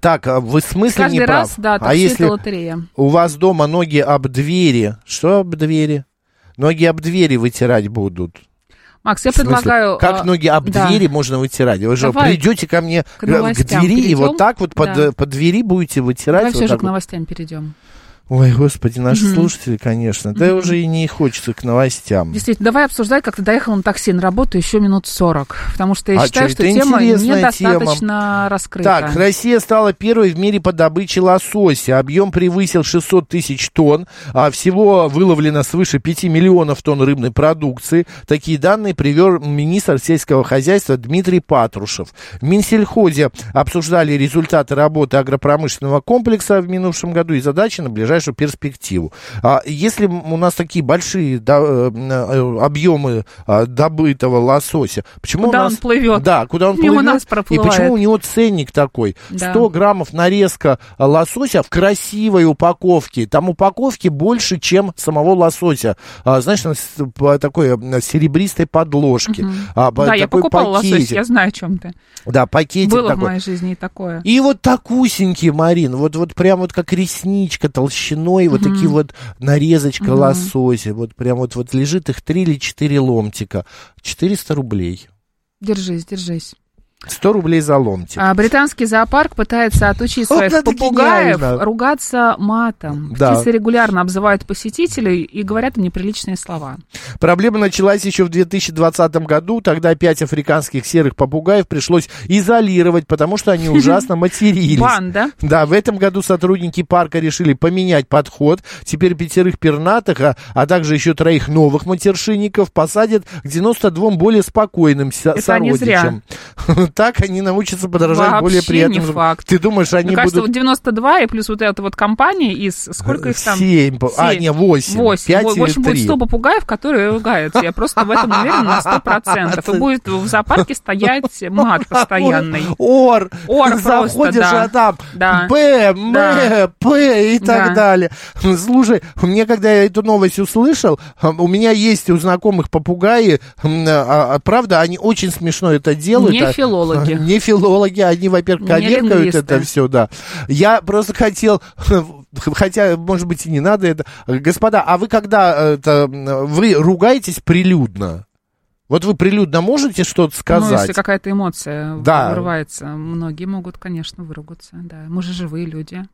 [SPEAKER 4] Так, а вы в смысле
[SPEAKER 2] Каждый
[SPEAKER 4] не прав?
[SPEAKER 2] раз, да,
[SPEAKER 4] а
[SPEAKER 2] такси
[SPEAKER 4] если
[SPEAKER 2] лотерея.
[SPEAKER 4] у вас дома ноги об двери, что об двери? Ноги об двери вытирать будут.
[SPEAKER 2] Макс, я предлагаю...
[SPEAKER 4] Как
[SPEAKER 2] а,
[SPEAKER 4] ноги об
[SPEAKER 2] да.
[SPEAKER 4] двери можно вытирать? Вы же
[SPEAKER 2] Давай
[SPEAKER 4] придете ко мне
[SPEAKER 2] к
[SPEAKER 4] к двери и
[SPEAKER 2] перейдем.
[SPEAKER 4] вот так вот под,
[SPEAKER 2] Да.
[SPEAKER 4] э, под двери будете вытирать.
[SPEAKER 2] Давай
[SPEAKER 4] вот
[SPEAKER 2] все же
[SPEAKER 4] так
[SPEAKER 2] к
[SPEAKER 4] вот.
[SPEAKER 2] новостям перейдем.
[SPEAKER 4] Ой, господи, наши
[SPEAKER 2] Мгм.
[SPEAKER 4] слушатели, конечно. Да уже и не хочется к новостям.
[SPEAKER 2] Действительно, давай обсуждать, как ты доехал на такси на работу еще минут 40. Потому что я
[SPEAKER 4] А
[SPEAKER 2] считаю, что
[SPEAKER 4] это
[SPEAKER 2] тема недостаточно раскрыта.
[SPEAKER 4] Так, Россия стала первой в мире по добыче лосося. Объем превысил 600 тысяч тонн. А всего выловлено свыше 5 миллионов тонн рыбной продукции. Такие данные привел министр сельского хозяйства Дмитрий Патрушев. В Минсельхозе обсуждали результаты работы агропромышленного комплекса в минувшем году и задачи на ближайшую перспективу. А если у нас такие большие да, э, э, объемы а, добытого лосося, почему
[SPEAKER 2] Куда
[SPEAKER 4] у нас...
[SPEAKER 2] он плывет?
[SPEAKER 4] Да, куда он
[SPEAKER 2] Мимо
[SPEAKER 4] плывет?
[SPEAKER 2] нас
[SPEAKER 4] и
[SPEAKER 2] проплывает.
[SPEAKER 4] почему у него ценник такой?
[SPEAKER 2] Да.
[SPEAKER 4] 100 граммов нарезка а, лосося в красивой упаковке. Там упаковки больше, чем самого лосося. А, знаешь, на такой а, серебристой подложке. А, по-
[SPEAKER 2] Да, я покупала лосось,
[SPEAKER 4] пакетик.
[SPEAKER 2] я знаю, о чем ты.
[SPEAKER 4] Да, пакетик
[SPEAKER 2] Было в
[SPEAKER 4] такой.
[SPEAKER 2] моей жизни и такое.
[SPEAKER 4] И вот такусенький, Марин, вот, вот прям вот как ресничка толщиной, вот такие вот нарезочка лосося, вот прям вот, вот лежит их три или четыре ломтика. 400 рублей.
[SPEAKER 2] Держись, держись.
[SPEAKER 4] 100 рублей за ломтик.
[SPEAKER 2] А, британский зоопарк пытается отучить
[SPEAKER 4] Вот
[SPEAKER 2] своих
[SPEAKER 4] это
[SPEAKER 2] попугаев
[SPEAKER 4] гениально.
[SPEAKER 2] ругаться матом.
[SPEAKER 4] Да.
[SPEAKER 2] Птицы регулярно обзывают посетителей и говорят им неприличные слова.
[SPEAKER 4] Проблема началась еще в 2020 году. Тогда пять африканских серых попугаев пришлось изолировать, потому что они ужасно матерились.
[SPEAKER 2] Банда.
[SPEAKER 4] Да, в этом году сотрудники парка решили поменять подход. Теперь пятерых пернатых, а, а также еще троих новых матершинников посадят к 92 более спокойным
[SPEAKER 2] Это
[SPEAKER 4] сородичам. Так они научатся подражать
[SPEAKER 2] Вообще
[SPEAKER 4] более
[SPEAKER 2] не
[SPEAKER 4] приятным. звукам.
[SPEAKER 2] факт.
[SPEAKER 4] Ты думаешь, они
[SPEAKER 2] Мне кажется,
[SPEAKER 4] будут...
[SPEAKER 2] вот 92 и плюс вот эта вот компания из... Сколько их там?
[SPEAKER 4] Семь. по- А,
[SPEAKER 2] Семь.
[SPEAKER 4] не, восемь.
[SPEAKER 2] Восемь.
[SPEAKER 4] Пять
[SPEAKER 2] В
[SPEAKER 4] или
[SPEAKER 2] общем, будет
[SPEAKER 4] три.
[SPEAKER 2] 100 попугаев, которые ругаются. Я просто в этом уверена на 100%. И будет в зоопарке стоять мат постоянный.
[SPEAKER 4] Ор.
[SPEAKER 2] Ор просто,
[SPEAKER 4] Заходишь,
[SPEAKER 2] да.
[SPEAKER 4] а там
[SPEAKER 2] Да.
[SPEAKER 4] Б, М,
[SPEAKER 2] Да.
[SPEAKER 4] П и так
[SPEAKER 2] Да.
[SPEAKER 4] далее. Слушай, мне когда я эту новость услышал, у меня есть у знакомых попугаи, а, а, правда, они очень смешно это делают.
[SPEAKER 2] Не филологи.
[SPEAKER 4] Не филологи, они, во-первых, коверкают это все, да. Я просто хотел, хотя, может быть, и не надо это. Господа, а вы когда это, вы ругаетесь прилюдно? Вот вы прилюдно можете что-то
[SPEAKER 2] Ну,
[SPEAKER 4] сказать?
[SPEAKER 2] если какая-то эмоция
[SPEAKER 4] Да.
[SPEAKER 2] вырывается, многие могут, конечно, выругаться. Да, мы же живые люди.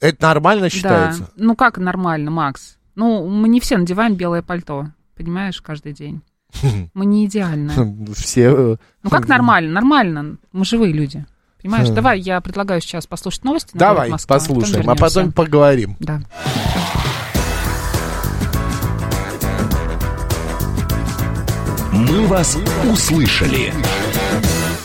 [SPEAKER 4] Это нормально считается?
[SPEAKER 2] Да. Ну как нормально, Макс? Ну, мы не все надеваем белое пальто, понимаешь, каждый день. Мы не идеальны.
[SPEAKER 4] Все... э,
[SPEAKER 2] Ну как нормально? Нормально. Мы живые люди. Понимаешь? Давай я предлагаю сейчас послушать новости. на
[SPEAKER 4] Давай,
[SPEAKER 2] «Говорит Москва»,
[SPEAKER 4] послушаем, а
[SPEAKER 2] вернемся.
[SPEAKER 4] потом поговорим.
[SPEAKER 2] Да.
[SPEAKER 3] 'Мы вас услышали'.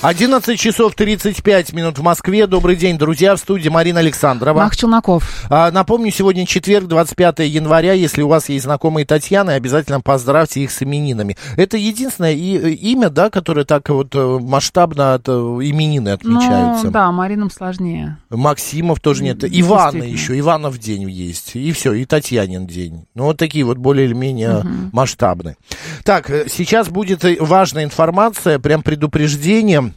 [SPEAKER 4] 11 часов 35 минут в Москве. Добрый день, друзья, в студии Марина Александрова.
[SPEAKER 2] Мах Челноков.
[SPEAKER 4] А, напомню, сегодня четверг, 25 января. Если у вас есть знакомые Татьяны, обязательно поздравьте их с именинами. Это единственное и- э, имя, да, которое так вот э, масштабно от, э, именины отмечаются.
[SPEAKER 2] Ну, да, Маринам сложнее.
[SPEAKER 4] Максимов тоже нет. Ивана еще, Иванов день есть. И все, и Татьянин день. Ну, вот такие вот более или менее масштабные. Так, сейчас будет важная информация, прям предупреждение.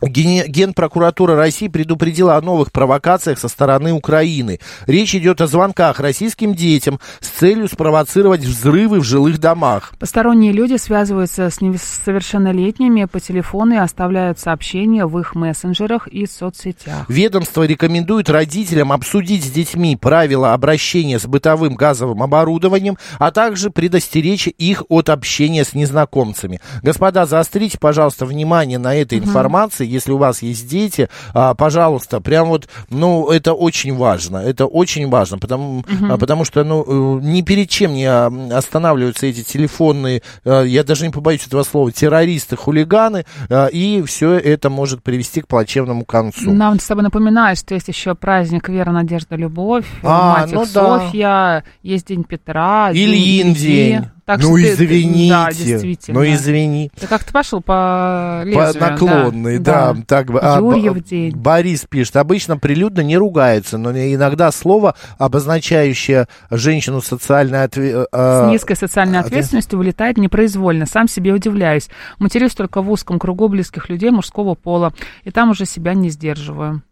[SPEAKER 4] Генпрокуратура России предупредила о новых провокациях со стороны Украины. Речь идет о звонках российским детям с целью спровоцировать взрывы в жилых домах.
[SPEAKER 2] Посторонние люди связываются с несовершеннолетними по телефону и оставляют сообщения в их мессенджерах и соцсетях.
[SPEAKER 4] Ведомство рекомендует родителям обсудить с детьми правила обращения с бытовым газовым оборудованием, а также предостеречь их от общения с незнакомцами. Господа, заострите, пожалуйста, внимание на этой информации. Если у вас есть дети, а, пожалуйста, прям вот, ну, это очень важно. Это очень важно, потому, а, потому что, ну, э, ни перед чем не а, останавливаются эти телефонные, а, я даже не побоюсь этого слова, террористы, хулиганы, а, и все это может привести к плачевному концу.
[SPEAKER 2] Нам с тобой напоминает, что есть еще праздник Вера, Надежда, Любовь,
[SPEAKER 4] А,
[SPEAKER 2] Мать
[SPEAKER 4] ну
[SPEAKER 2] их
[SPEAKER 4] да.
[SPEAKER 2] Софья, есть День Петра,
[SPEAKER 4] Ильин
[SPEAKER 2] Ильи.
[SPEAKER 4] день.
[SPEAKER 2] Так
[SPEAKER 4] ну,
[SPEAKER 2] что ты- ты-
[SPEAKER 4] извините.
[SPEAKER 2] да, действительно.
[SPEAKER 4] ну, извини.
[SPEAKER 2] Ты как-то пошел по
[SPEAKER 4] По
[SPEAKER 2] лезвию, да.
[SPEAKER 4] наклонной, да. так. А,
[SPEAKER 2] день.
[SPEAKER 4] Борис пишет, обычно прилюдно не ругаются, но иногда слово, обозначающее женщину социальной отве-
[SPEAKER 2] С
[SPEAKER 4] э,
[SPEAKER 2] низкой социальной
[SPEAKER 4] ответ-
[SPEAKER 2] ответственностью вылетает непроизвольно. Сам себе удивляюсь. Матерюсь только в узком кругу близких людей мужского пола. И там уже себя не сдерживаю.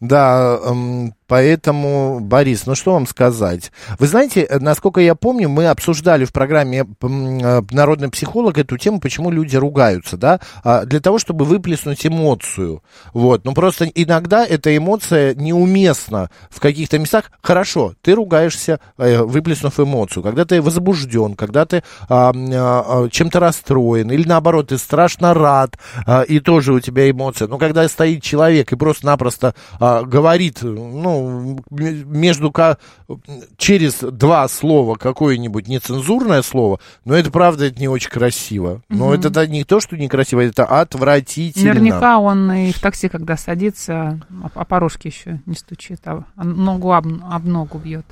[SPEAKER 4] Да, эм, поэтому, Борис, ну что вам сказать? Вы знаете, э, насколько я помню, мы обсуждали в программе э, «Народный психолог» эту тему, почему люди ругаются, да, А, для того, чтобы выплеснуть эмоцию, вот, ну просто иногда эта эмоция неуместна в каких-то местах. Хорошо, ты ругаешься, э, выплеснув эмоцию, когда ты возбужден, когда ты а, а, чем-то расстроен, или наоборот, ты страшно рад, и тоже у тебя эмоция, но когда стоит человек и просто-напросто говорит, ну, между через два слова какое-нибудь нецензурное слово, но это правда, это не очень красиво. Но это да, не то, что некрасиво, это отвратительно.
[SPEAKER 2] Наверняка он и в такси, когда садится, а, а порожки еще не стучит, а а ногу об, об ногу бьет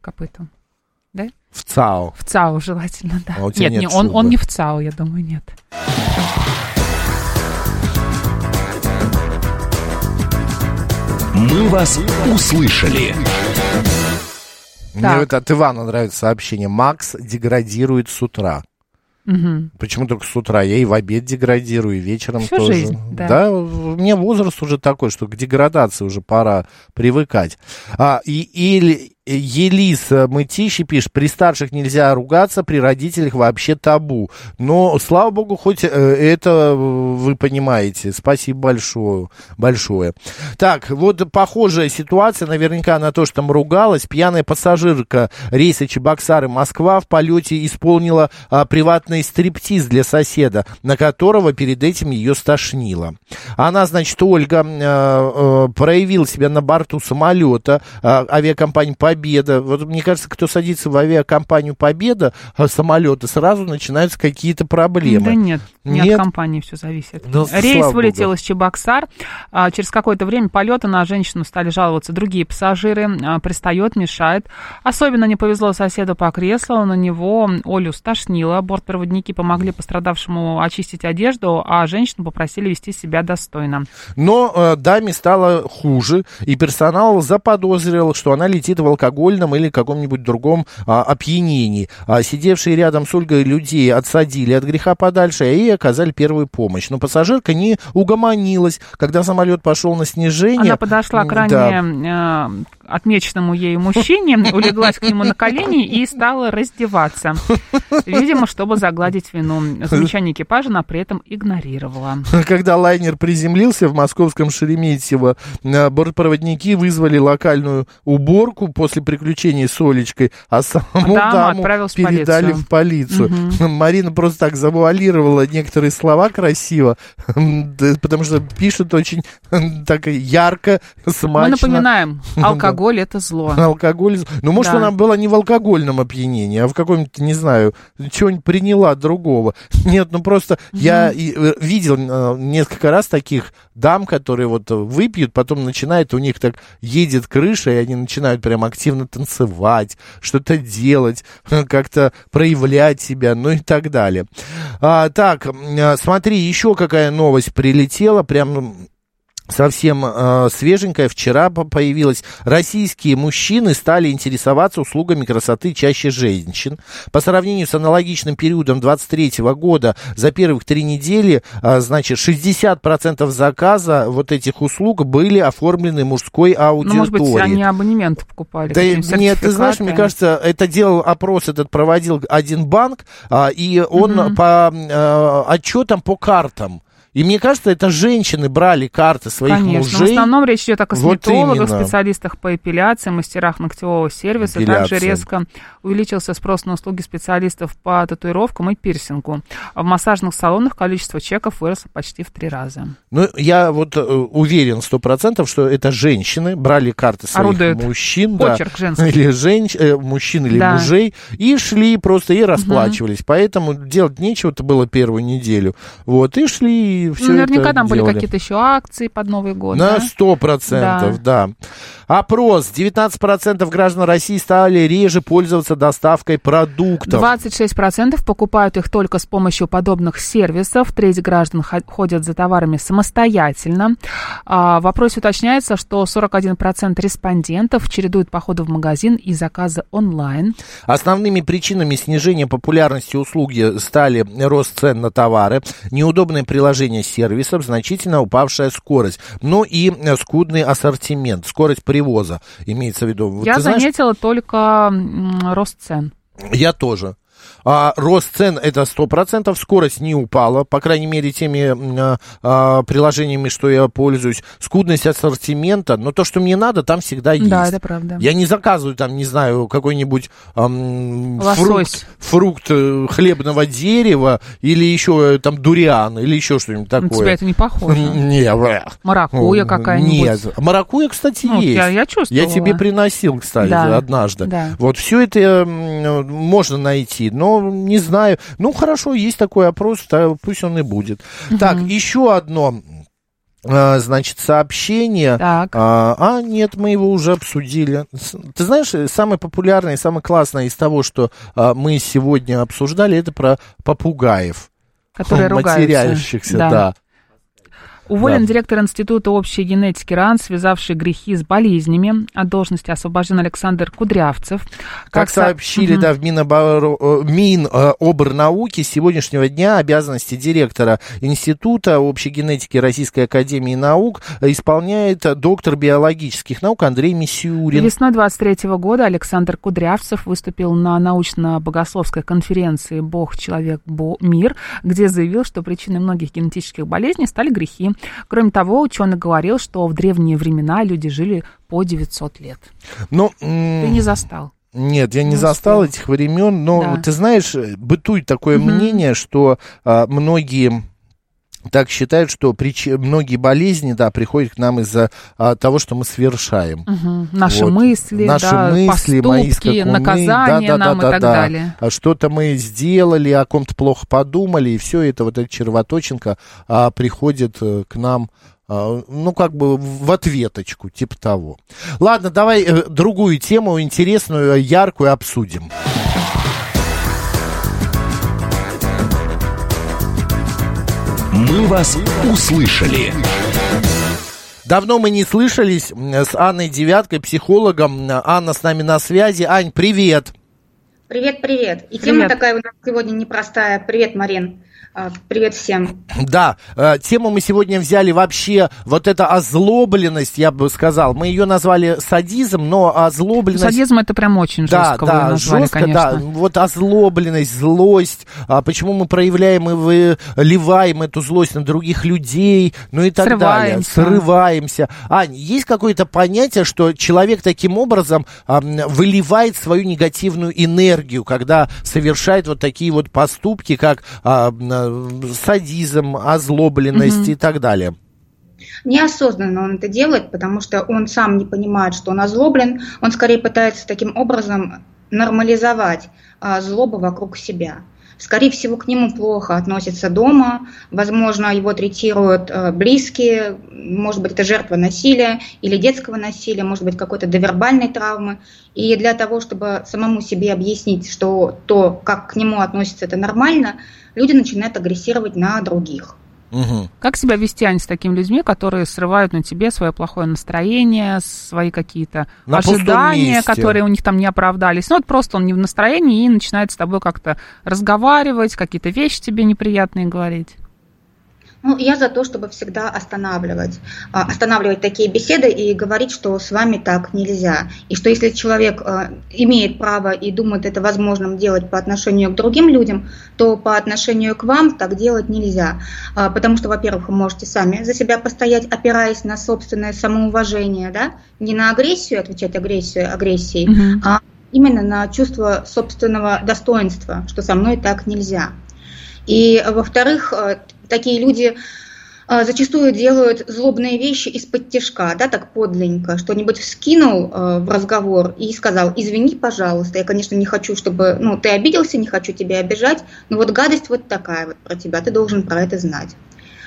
[SPEAKER 2] копытом. Да?
[SPEAKER 4] В ЦАО.
[SPEAKER 2] В ЦАУ желательно, да.
[SPEAKER 4] А
[SPEAKER 2] нет,
[SPEAKER 4] нет
[SPEAKER 2] не, он, он не в ЦАУ, я думаю, нет.
[SPEAKER 3] «Мы вас услышали».
[SPEAKER 4] Мне
[SPEAKER 2] Так.
[SPEAKER 4] вот от Ивана нравится сообщение. Макс деградирует с утра.
[SPEAKER 2] Мгм.
[SPEAKER 4] Почему только с утра? Я и в обед деградирую, и вечером
[SPEAKER 2] Всю
[SPEAKER 4] тоже.
[SPEAKER 2] жизнь, да.
[SPEAKER 4] у меня возраст уже такой, что к деградации уже пора привыкать. А, и, или Елиса Мытищи пишет, при старших нельзя ругаться, при родителях вообще табу. Но, слава богу, хоть э, это вы понимаете. Спасибо большое. большое. Так, вот похожая ситуация наверняка на то, что там ругалась. Пьяная пассажирка рейса Чебоксары-Москва в полете исполнила а, приватный стриптиз для соседа, на которого перед этим ее стошнило. Она, значит, Ольга, э, э, проявила себя на борту самолета э, авиакомпании «Победа». Вот мне кажется, кто садится в авиакомпанию «Победа» э, самолета, сразу начинаются какие-то проблемы.
[SPEAKER 2] Да нет, не
[SPEAKER 4] Нет?
[SPEAKER 2] от компании все зависит.
[SPEAKER 4] Ну,
[SPEAKER 2] Рейс вылетел
[SPEAKER 4] богу.
[SPEAKER 2] из Чебоксар. А, через какое-то время полета на женщину стали жаловаться другие пассажиры. А, пристает, мешает. Особенно не повезло соседу по креслу. На него Олю стошнило. Бортпроводники помогли пострадавшему очистить одежду, а женщину попросили вести себя достойно.
[SPEAKER 4] Но э, даме стало хуже, и персонал заподозрил, что она летит в алкогольном или каком-нибудь другом а, опьянении. А сидевшие рядом с Ольгой людей отсадили от греха подальше и оказали первую помощь. Но пассажирка не угомонилась. Когда самолет пошел на снижение...
[SPEAKER 2] Она подошла к
[SPEAKER 4] м, да,
[SPEAKER 2] ранее э, отмеченному ею мужчине, улеглась к нему на колени и стала раздеваться. Видимо, чтобы загладить вину. Замечание экипажа она при этом игнорировала.
[SPEAKER 4] Когда лайнер приземлился в московском Шереметьево, э, бортпроводники вызвали локальную уборку после приключений с Олечкой, а саму
[SPEAKER 2] Дама
[SPEAKER 4] даму
[SPEAKER 2] отправилась в
[SPEAKER 4] передали
[SPEAKER 2] полицию.
[SPEAKER 4] в полицию. Марина просто так завуалировала некоторые слова красиво, потому что пишет очень так ярко,
[SPEAKER 2] Мы
[SPEAKER 4] смачно.
[SPEAKER 2] напоминаем, алкоголь это зло.
[SPEAKER 4] Алкоголь. Ну, может,
[SPEAKER 2] Да.
[SPEAKER 4] она была не в алкогольном опьянении, а в каком-нибудь, не знаю, чего-нибудь приняла другого. Нет, ну просто я и, э, видел э, несколько раз таких дам, которые вот э, выпьют, потом начинает, у них так едет крыша, и они начинают прям активно танцевать, что-то делать, как-то проявлять себя, ну и так далее. А, так, а, смотри, еще какая новость прилетела, прям совсем э, свеженькая, вчера появилась. Российские мужчины стали интересоваться услугами красоты чаще женщин. По сравнению с аналогичным периодом 23 года, за первых три недели, э, значит, 60% заказа вот этих услуг были оформлены мужской аудиторией. Ну, может быть,
[SPEAKER 2] они абонементы покупали?
[SPEAKER 4] Да нет, ты знаешь, мне кажется, это делал опрос этот проводил один банк, э, и он угу. по э, отчетам по картам и мне кажется, это женщины брали карты своих
[SPEAKER 2] Конечно.
[SPEAKER 4] мужей.
[SPEAKER 2] В основном речь идет о косметологах, вот специалистах по эпиляции, мастерах ногтевого сервиса. Эпиляция. Также резко увеличился спрос на услуги специалистов по татуировкам и пирсингу. А в массажных салонах количество чеков выросло почти в три раза.
[SPEAKER 4] Ну, я вот э, уверен сто процентов, что это женщины брали карты своих Орудует. мужчин.
[SPEAKER 2] Почерк да, женский.
[SPEAKER 4] Или женщ, э, мужчин, или да. мужей. И шли просто и расплачивались. Угу. Поэтому делать нечего, это было первую неделю. Вот, и шли все
[SPEAKER 2] ну, Наверняка
[SPEAKER 4] это
[SPEAKER 2] там
[SPEAKER 4] делали.
[SPEAKER 2] были какие-то еще акции под Новый год.
[SPEAKER 4] На сто процентов, да. Опрос. 19% граждан России стали реже пользоваться доставкой продуктов.
[SPEAKER 2] 26% покупают их только с помощью подобных сервисов. Треть граждан ходят за товарами самостоятельно. А, в вопросе уточняется, что 41% респондентов чередуют походы в магазин и заказы онлайн.
[SPEAKER 4] Основными причинами снижения популярности услуги стали рост цен на товары, неудобное приложение сервисов, значительно упавшая скорость, ну и скудный ассортимент, скорость привоза имеется в виду.
[SPEAKER 2] Я заметила знаешь... только рост цен.
[SPEAKER 4] Я тоже. А, рост цен это сто процентов, скорость не упала, по крайней мере, теми а, а, приложениями, что я пользуюсь. Скудность ассортимента, но то, что мне надо, там всегда есть.
[SPEAKER 2] Да, это правда.
[SPEAKER 4] Я не заказываю там, не знаю, какой-нибудь эм, фрукт, фрукт э, хлебного дерева или еще э, там дуриан или еще что-нибудь такое. На
[SPEAKER 2] тебя это не похоже.
[SPEAKER 4] Не,
[SPEAKER 2] Маракуя какая-нибудь.
[SPEAKER 4] Нет, маракуя, кстати, ну, есть.
[SPEAKER 2] Я, я чувствовала.
[SPEAKER 4] Я тебе приносил, кстати, да, однажды. Да. Вот все это можно найти, но не знаю. Ну, хорошо, есть такой опрос, пусть он и будет. Угу. Так, еще одно а, значит, сообщение.
[SPEAKER 2] Так.
[SPEAKER 4] А, а, нет, мы его уже обсудили. Ты знаешь, самое популярное и самое классное из того, что а, мы сегодня обсуждали, это про попугаев.
[SPEAKER 2] Которые
[SPEAKER 4] матерящихся, да. да.
[SPEAKER 2] Уволен да. директор Института общей генетики РАН, связавший грехи с болезнями. От должности освобожден Александр Кудрявцев.
[SPEAKER 4] Как, как сообщили, угу. да, в Миноборо... Э, Минобрнауки с сегодняшнего дня обязанности директора Института общей генетики Российской Академии Наук исполняет доктор биологических наук Андрей Мисюрин.
[SPEAKER 2] Весной 23 года Александр Кудрявцев выступил на научно-богословской конференции «Бог, человек, Бо... мир», где заявил, что причиной многих генетических болезней стали грехи. Кроме того, ученый говорил, что в древние времена люди жили по 900 лет.
[SPEAKER 4] Но,
[SPEAKER 2] Ты не застал.
[SPEAKER 4] Нет, я не, не застал успел. этих времен, но да. ты знаешь, бытует такое угу. мнение, что а, многие так считают, что прич... многие болезни, да, приходят к нам из-за а, того, что мы совершаем.
[SPEAKER 2] Угу. Наши вот. мысли,
[SPEAKER 4] Наши
[SPEAKER 2] да,
[SPEAKER 4] мысли,
[SPEAKER 2] поступки, мои скакуны, наказания да, да, нам да, и так да. далее.
[SPEAKER 4] А что-то мы сделали, о ком-то плохо подумали, и все это, вот эта червоточинка а, приходит э, к нам а, ну, как бы в ответочку, типа того. Ладно, давай э, другую тему, интересную, яркую обсудим.
[SPEAKER 3] Мы вас услышали.
[SPEAKER 4] Давно мы не слышались с Анной Девяткой, психологом. Анна с нами на связи. Ань, привет.
[SPEAKER 5] Привет, привет. И привет. тема такая у нас сегодня непростая. Привет, Марин. А, привет всем.
[SPEAKER 4] Да, э, тему мы сегодня взяли вообще, вот эта озлобленность, я бы сказал, мы ее назвали садизм, но озлобленность...
[SPEAKER 2] Садизм это прям очень жестко
[SPEAKER 4] да, да,
[SPEAKER 2] назвали,
[SPEAKER 4] жестко,
[SPEAKER 2] конечно.
[SPEAKER 4] да, вот озлобленность, злость, а почему мы проявляем и выливаем эту злость на других людей, ну и так
[SPEAKER 2] Срываемся.
[SPEAKER 4] далее. Срываемся. Ань, есть какое-то понятие, что человек таким образом выливает свою негативную энергию, когда совершает вот такие вот поступки, как садизм, озлобленность угу. и так далее?
[SPEAKER 5] Неосознанно он это делает, потому что он сам не понимает, что он озлоблен. Он скорее пытается таким образом нормализовать а, злобу вокруг себя. Скорее всего, к нему плохо относятся дома, возможно, его третируют э, близкие, может быть, это жертва насилия или детского насилия, может быть, какой-то довербальной травмы. И для того, чтобы самому себе объяснить, что то, как к нему относятся, это нормально, люди начинают агрессировать на других.
[SPEAKER 4] Мгм.
[SPEAKER 2] Как себя вести, Ань, с такими людьми, которые срывают на тебе свое плохое настроение, свои какие-то
[SPEAKER 4] На
[SPEAKER 2] ожидания, которые у них там не оправдались? Ну, вот просто он не в настроении и начинает с тобой как-то разговаривать, какие-то вещи тебе неприятные говорить.
[SPEAKER 5] Ну, я за то, чтобы всегда останавливать. А, Останавливать такие беседы и говорить, что с вами так нельзя. И что если человек а, имеет право и думает это возможным делать по отношению к другим людям, то по отношению к вам так делать нельзя. А, Потому что, во-первых, вы можете сами за себя постоять, опираясь на собственное самоуважение, да? не на агрессию, отвечать агрессию агрессией,
[SPEAKER 2] Мгм.
[SPEAKER 5] а именно на чувство собственного достоинства, что со мной так нельзя. И, во-вторых, такие люди э, зачастую делают злобные вещи из-под тяжка, да, так подленько, что-нибудь вскинул э, в разговор и сказал, извини, пожалуйста, я, конечно, не хочу, чтобы, ну, ты обиделся, не хочу тебя обижать, но вот гадость вот такая вот про тебя, ты должен про это знать.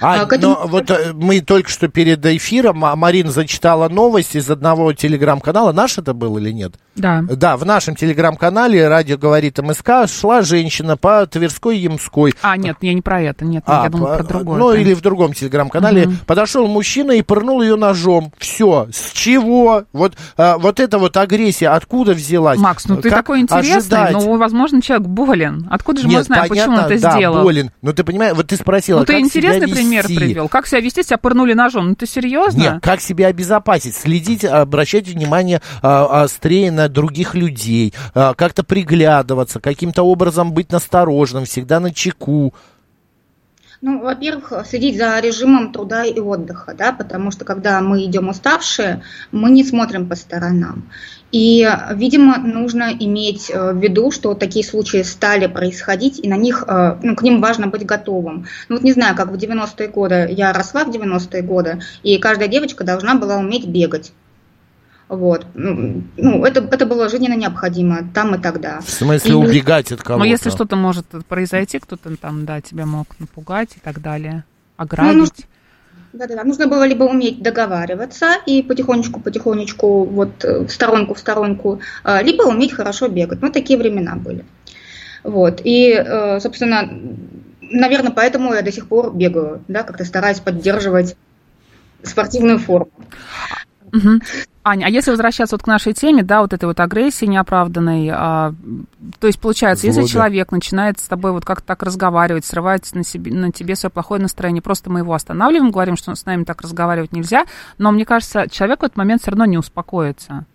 [SPEAKER 4] А,
[SPEAKER 5] А, этому-
[SPEAKER 4] но вот э, мы только что перед эфиром, а, Марина зачитала новость из одного телеграм-канала. Наш это был или нет?
[SPEAKER 2] Да.
[SPEAKER 4] Да, в нашем телеграм-канале «Радио говорит МСК» шла женщина по Тверской Ямской.
[SPEAKER 2] А, нет, я не про это, нет,
[SPEAKER 4] А,
[SPEAKER 2] я думала про другое.
[SPEAKER 4] Ну,
[SPEAKER 2] да.
[SPEAKER 4] или в другом телеграм-канале. Подошел мужчина и пырнул ее ножом. Все. С чего? Вот, а, вот эта вот агрессия откуда взялась?
[SPEAKER 2] Макс, ну ты
[SPEAKER 4] Как
[SPEAKER 2] такой интересный,
[SPEAKER 4] ожидать?
[SPEAKER 2] ну, возможно, человек болен. Откуда же мы
[SPEAKER 4] Нет,
[SPEAKER 2] знаем, почему он
[SPEAKER 4] понятно,
[SPEAKER 2] это
[SPEAKER 4] да,
[SPEAKER 2] сделал?
[SPEAKER 4] болен. Но ты понимаешь, вот ты спросила,
[SPEAKER 2] Ну, ты
[SPEAKER 4] как
[SPEAKER 2] интересный
[SPEAKER 4] себя
[SPEAKER 2] пример привел. Как себя вести, тебя пырнули ножом? Ну, ты серьезно?
[SPEAKER 4] Нет, как себя обезопасить? Следить, обращать внимание а, острее на других людей, а, как-то приглядываться, каким-то образом быть настороженным, всегда на чеку.
[SPEAKER 5] Ну, во-первых, следить за режимом труда и отдыха, да, потому что когда мы идем уставшие, мы не смотрим по сторонам. И, видимо, нужно иметь э, в виду, что такие случаи стали происходить, и на них, э, ну, к ним важно быть готовым. Ну, вот не знаю, как в 90-е годы, я росла в 90-е годы, и каждая девочка должна была уметь бегать. Вот. Ну, ну, это, это было жизненно необходимо там и тогда.
[SPEAKER 4] В смысле
[SPEAKER 5] И-
[SPEAKER 4] убегать от кого-то?
[SPEAKER 2] Но если что-то может произойти, кто-то там, да, тебя мог напугать и так далее,
[SPEAKER 5] Ну,
[SPEAKER 2] ограбить.
[SPEAKER 5] Да-да-да, нужно было либо уметь договариваться и потихонечку-потихонечку вот э, в сторонку в сторонку, а, либо уметь хорошо бегать. Ну, такие времена были. Вот. И, э, собственно, наверное, поэтому я до сих пор бегаю, да, как-то стараюсь поддерживать спортивную форму.
[SPEAKER 2] Мгм. Аня, а если возвращаться вот к нашей теме, да, вот этой вот агрессии неоправданной, а, то есть получается, если
[SPEAKER 4] Злобе.
[SPEAKER 2] человек начинает с тобой вот как-то так разговаривать, срывать на, себе, на тебе свое плохое настроение, просто мы его останавливаем, говорим, что с нами так разговаривать нельзя, но мне кажется, человек в этот момент все равно не успокоится.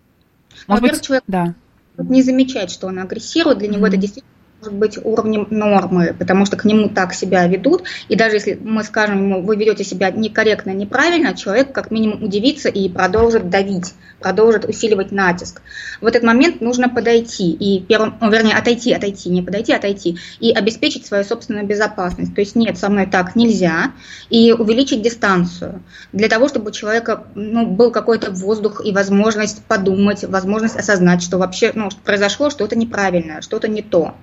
[SPEAKER 2] Может
[SPEAKER 5] Во-первых,
[SPEAKER 2] быть,
[SPEAKER 5] человек
[SPEAKER 2] да.
[SPEAKER 5] не замечать, что он агрессирует, для него это действительно может быть уровнем нормы, потому что к нему так себя ведут, и даже если мы скажем ему, вы ведете себя некорректно, неправильно, человек как минимум удивится и продолжит давить, продолжит усиливать натиск. В этот момент нужно подойти и первым, ну, вернее, отойти, отойти, не подойти, отойти, и обеспечить свою собственную безопасность. То есть нет, со мной так нельзя, и увеличить дистанцию для того, чтобы у человека ну, был какой-то воздух и возможность подумать, возможность осознать, что вообще ну, произошло что-то неправильное, что-то не то.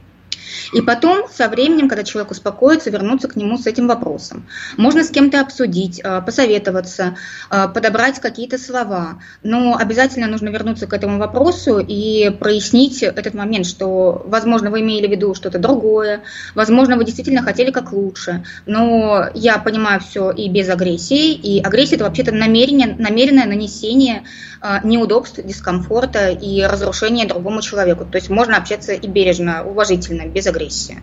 [SPEAKER 5] И потом, со временем, когда человек успокоится, вернуться к нему с этим вопросом. Можно с кем-то обсудить, э, посоветоваться, э, подобрать какие-то слова. Но обязательно нужно вернуться к этому вопросу и прояснить этот момент, что, возможно, вы имели в виду что-то другое, возможно, вы действительно хотели как лучше. Но я понимаю все и без агрессии. И агрессия – это вообще-то намерение, намеренное нанесение э, неудобств, дискомфорта и разрушения другому человеку. То есть можно общаться и бережно, уважительно, без агрессии.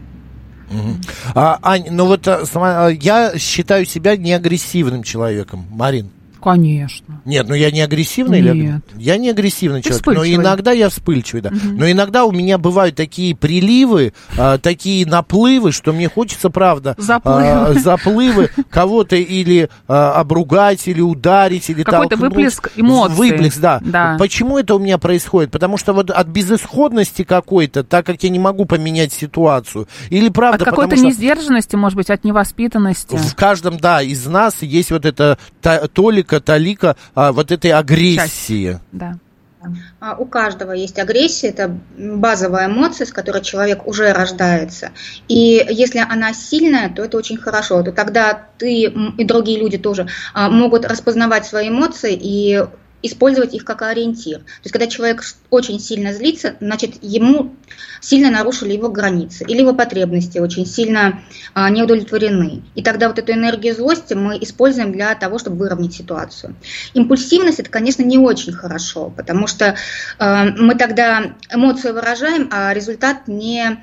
[SPEAKER 4] Мгм. А, Ань, ну вот сама- а, я считаю себя неагрессивным человеком, Марин.
[SPEAKER 2] Конечно.
[SPEAKER 4] Нет, ну я не агрессивный или
[SPEAKER 2] Нет.
[SPEAKER 4] я не агрессивный
[SPEAKER 2] Ты
[SPEAKER 4] человек, но
[SPEAKER 2] вспыльчивый.
[SPEAKER 4] иногда я вспыльчивый, да. Но иногда у меня бывают такие приливы, а, такие наплывы, что мне хочется, правда,
[SPEAKER 2] Заплывы.
[SPEAKER 4] а, заплывы кого-то или а, обругать, или ударить, или
[SPEAKER 2] Какой-то выплеск эмоций.
[SPEAKER 4] Выплеск, да.
[SPEAKER 2] Да.
[SPEAKER 4] Почему это у меня происходит? Потому что вот от безысходности какой-то, так как я не могу поменять ситуацию, или правда,
[SPEAKER 2] От какой-то
[SPEAKER 4] что
[SPEAKER 2] несдержанности, может быть, от невоспитанности.
[SPEAKER 4] в каждом, да, из нас есть вот эта та- толика, талика а, вот этой агрессии.
[SPEAKER 2] Да.
[SPEAKER 5] А, У каждого есть агрессия, это базовая эмоция, с которой человек уже рождается. И если она сильная, то это очень хорошо. То тогда ты и другие люди тоже а, могут распознавать свои эмоции и использовать их как ориентир. То есть, когда человек очень сильно злится, значит, ему сильно нарушили его границы или его потребности очень сильно а, не удовлетворены. И тогда вот эту энергию злости мы используем для того, чтобы выровнять ситуацию. Импульсивность это, конечно, не очень хорошо, потому что а, мы тогда эмоцию выражаем, а результат не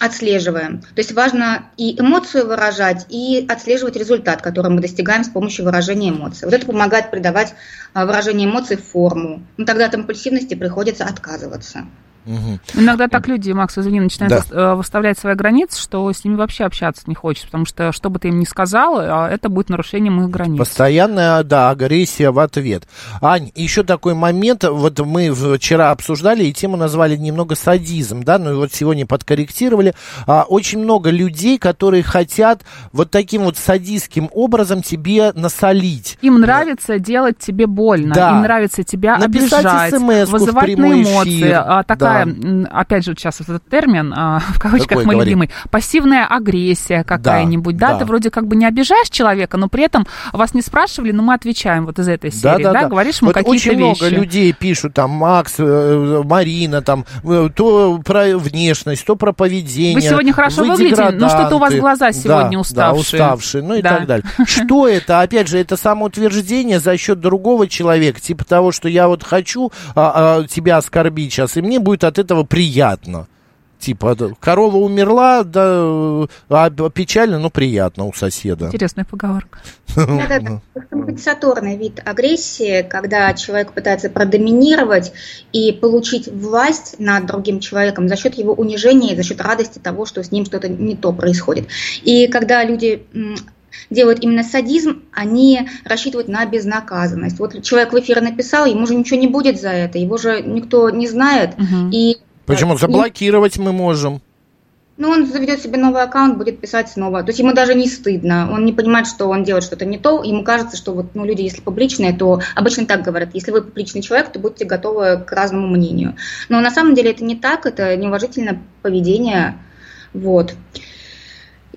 [SPEAKER 5] отслеживаем. То есть важно и эмоцию выражать, и отслеживать результат, который мы достигаем с помощью выражения эмоций. Вот это помогает придавать а, выражение эмоций форму. Но тогда от импульсивности приходится отказываться.
[SPEAKER 2] Угу. Иногда так люди, Макс, извини, начинают да. Э, выставлять свои границы, что с ними вообще общаться не хочется, потому что что бы ты им ни сказал, а это будет нарушением их границ.
[SPEAKER 4] Постоянная, да, агрессия в ответ. Ань, еще такой момент, вот мы вчера обсуждали и тему назвали немного садизм, да, ну и вот сегодня подкорректировали. А, очень много людей, которые хотят вот таким вот садистским образом тебе насолить.
[SPEAKER 2] Им нравится да. делать тебе больно, да. им нравится тебя Написать обижать, вызывать на эмоции. Эфир. А, такая опять же, сейчас вот этот термин, а, в кавычках Какой, мой говори? любимый, пассивная агрессия какая-нибудь, да, да, да, ты вроде как бы не обижаешь человека, но при этом вас не спрашивали, но мы отвечаем вот из этой серии, да, да, да? говоришь ему вот какие-то
[SPEAKER 4] очень
[SPEAKER 2] вещи.
[SPEAKER 4] много людей пишут, там, Макс, э, Марина, там, э, то про внешность, то про поведение.
[SPEAKER 2] Вы сегодня хорошо вы выглядите, но что-то у вас глаза сегодня да, уставшие.
[SPEAKER 4] Да, уставшие, ну и да. так далее. Что это? Опять же, это самоутверждение за счет другого человека, типа того, что я вот хочу а, а, тебя оскорбить сейчас, и мне будет от этого приятно. Типа, корова умерла, да, а печально, но приятно у соседа.
[SPEAKER 2] Интересная поговорка.
[SPEAKER 5] Это компенсаторный вид агрессии, когда человек пытается продоминировать и получить власть над другим человеком за счет его унижения и за счет радости того, что с ним что-то не то происходит. И когда люди делают именно садизм, они рассчитывают на безнаказанность. Вот человек в эфир написал, ему же ничего не будет за это, его же никто не знает. Угу. И,
[SPEAKER 4] Почему? Заблокировать мы можем.
[SPEAKER 5] Ну, он заведет себе новый аккаунт, будет писать снова. То есть ему даже не стыдно. Он не понимает, что он делает что-то не то. Ему кажется, что вот, ну, люди, если публичные, то обычно так говорят. Если вы публичный человек, то будьте готовы к разному мнению. Но на самом деле это не так, это неуважительное поведение. Вот.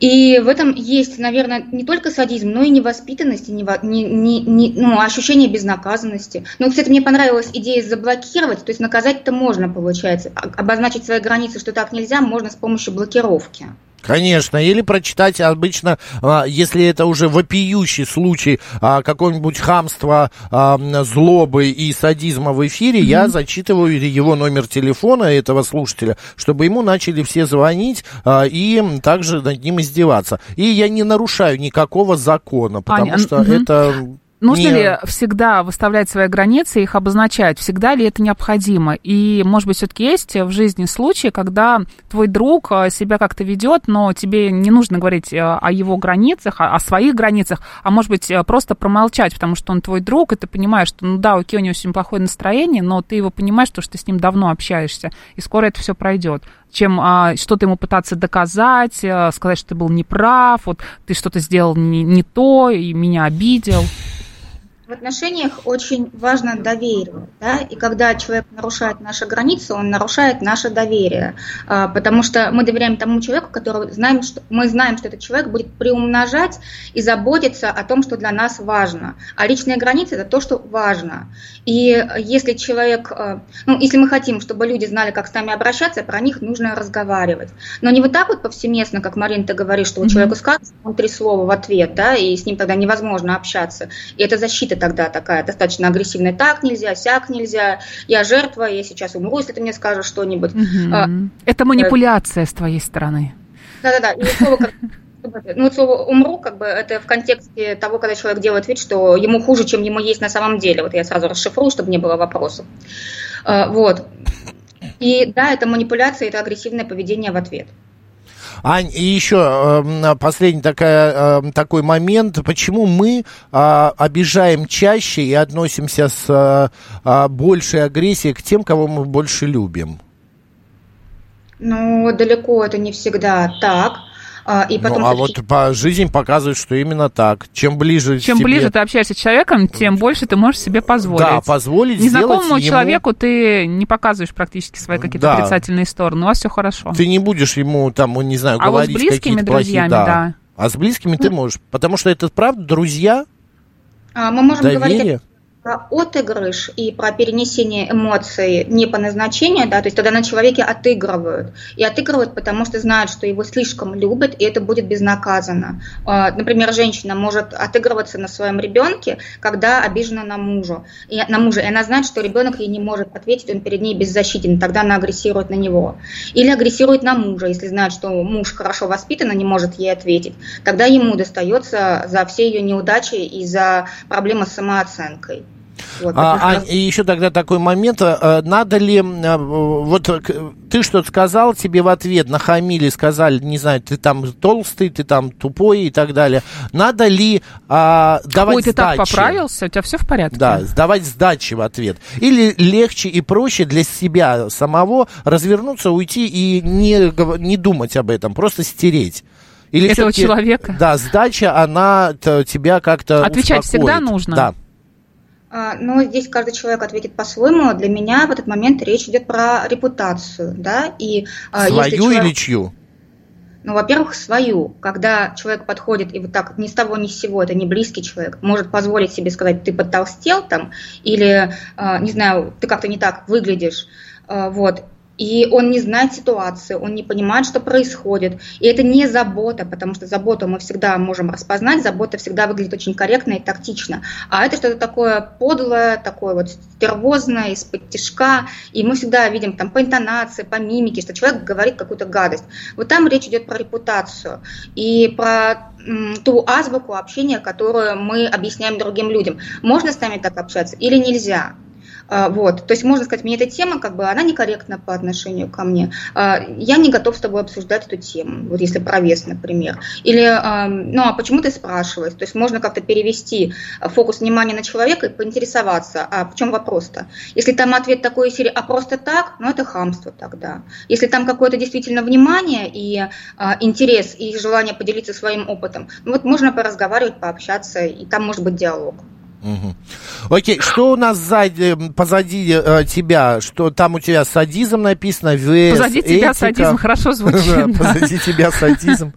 [SPEAKER 5] И в этом есть, наверное, не только садизм, но и невоспитанность, и не, не, не, ну, ощущение безнаказанности. Ну, кстати, мне понравилась идея заблокировать, то есть наказать-то можно, получается. Обозначить свои границы, что так нельзя, можно с помощью блокировки.
[SPEAKER 4] Конечно, или прочитать обычно, а, если это уже вопиющий случай а, какого-нибудь хамства, а, злобы и садизма в эфире, mm-hmm. я зачитываю его номер телефона этого слушателя, чтобы ему начали все звонить и также над ним издеваться. И я не нарушаю никакого закона, потому Аня, что угу. это
[SPEAKER 2] Нужно не... ли всегда выставлять свои границы, их обозначать? Всегда ли это необходимо? И, может быть, все-таки есть в жизни случаи, когда твой друг э, себя как-то ведет, но тебе не нужно говорить э, о его границах, о своих границах, а может быть, э, просто промолчать, потому что он твой друг, и ты понимаешь, что, ну да, окей, у него очень плохое настроение, но ты его понимаешь, что ты с ним давно общаешься, и скоро это все пройдет чем а, что-то ему пытаться доказать, а, сказать, что ты был неправ, вот ты что-то сделал не, не то и меня обидел
[SPEAKER 5] в отношениях очень важно доверие. Да? И когда человек нарушает наши границы, он нарушает наше доверие. А, потому что мы доверяем тому человеку, которого знаем, что, мы знаем, что этот человек будет приумножать и заботиться о том, что для нас важно. А личные границы – это то, что важно. И если человек, а, ну, если мы хотим, чтобы люди знали, как с нами обращаться, про них нужно разговаривать. Но не вот так вот повсеместно, как Марина, ты говоришь, что mm-hmm. человеку скажут, он три слова в ответ, да, и с ним тогда невозможно общаться. И это защита тогда такая достаточно агрессивная. Так нельзя, сяк нельзя. Я жертва, я сейчас умру, если ты мне скажешь что-нибудь.
[SPEAKER 2] Угу. Это манипуляция с твоей стороны.
[SPEAKER 5] Да-да-да. И слово как ну, вот слово «умру», как бы, это в контексте того, когда человек делает вид, что ему хуже, чем ему есть на самом деле. Вот я сразу расшифрую, чтобы не было вопросов. А, вот. И да, это манипуляция, это агрессивное поведение в ответ.
[SPEAKER 4] Ань, и еще э, последний такая, э, такой момент, почему мы э, обижаем чаще и относимся с э, большей агрессией к тем, кого мы больше любим?
[SPEAKER 5] Ну, далеко это не всегда так.
[SPEAKER 4] А, и потом ну, а вот по жизни показывает, что именно так. Чем ближе
[SPEAKER 2] Чем
[SPEAKER 4] тебе...
[SPEAKER 2] ближе ты общаешься с человеком, тем больше ты можешь себе позволить.
[SPEAKER 4] Да, позволить
[SPEAKER 2] Незнакомому
[SPEAKER 4] ему...
[SPEAKER 2] человеку ты не показываешь практически свои какие-то да. отрицательные стороны. У вас все хорошо.
[SPEAKER 4] Ты не будешь ему там, не знаю, а говорить вот с близкими друзьями, плохие... да. да. А с близкими ну. ты можешь. Потому что это правда друзья.
[SPEAKER 5] А, мы можем доверие. говорить про отыгрыш и про перенесение эмоций не по назначению, да, то есть тогда на человеке отыгрывают. И отыгрывают, потому что знают, что его слишком любят, и это будет безнаказанно. А, например, женщина может отыгрываться на своем ребенке, когда обижена на мужа. И, на мужа, и она знает, что ребенок ей не может ответить, он перед ней беззащитен, тогда она агрессирует на него. Или агрессирует на мужа, если знает, что муж хорошо воспитан и не может ей ответить. Тогда ему достается за все ее неудачи и за проблемы с самооценкой.
[SPEAKER 4] Вот, а, а и еще тогда такой момент, а, надо ли, а, вот ты что-то сказал, тебе в ответ нахамили, сказали, не знаю, ты там толстый, ты там тупой и так далее. Надо ли а, давать Ой,
[SPEAKER 2] ты
[SPEAKER 4] сдачи?
[SPEAKER 2] так поправился, у тебя все в порядке?
[SPEAKER 4] Да, давать сдачи в ответ. Или легче и проще для себя самого развернуться, уйти и не, не думать об этом, просто стереть.
[SPEAKER 2] Или этого человека.
[SPEAKER 4] Да, сдача, она тебя как-то
[SPEAKER 2] Отвечать
[SPEAKER 4] успокоит.
[SPEAKER 2] всегда нужно.
[SPEAKER 4] Да.
[SPEAKER 5] А, но здесь каждый человек ответит по-своему. Для меня в этот момент речь идет про репутацию, да,
[SPEAKER 4] и а, свою человек... или чью?
[SPEAKER 5] Ну, во-первых, свою. Когда человек подходит и вот так ни с того ни с сего, это не близкий человек, может позволить себе сказать, ты подтолстел там, или, а, не знаю, ты как-то не так выглядишь, вот, и он не знает ситуации, он не понимает, что происходит. И это не забота, потому что заботу мы всегда можем распознать, забота всегда выглядит очень корректно и тактично. А это что-то такое подлое, такое вот стервозное, из-под тяжка, и мы всегда видим там по интонации, по мимике, что человек говорит какую-то гадость. Вот там речь идет про репутацию и про ту азбуку общения, которую мы объясняем другим людям. Можно с нами так общаться или нельзя? А, вот, то есть можно сказать, мне эта тема, как бы, она некорректна по отношению ко мне. А, я не готов с тобой обсуждать эту тему, вот если про вес, например. Или, а, ну, а почему ты спрашиваешь? То есть можно как-то перевести фокус внимания на человека и поинтересоваться, а в чем вопрос-то? Если там ответ такой из серии, а просто так, ну, это хамство тогда. Если там какое-то действительно внимание и интерес, и желание поделиться своим опытом, ну, вот можно поразговаривать, пообщаться, и там может быть диалог.
[SPEAKER 4] Угу. Окей, что у нас сзади, позади э, тебя? Что там у тебя садизм написано? ВС,
[SPEAKER 2] позади тебя этика. садизм хорошо звучит.
[SPEAKER 4] Позади тебя садизм.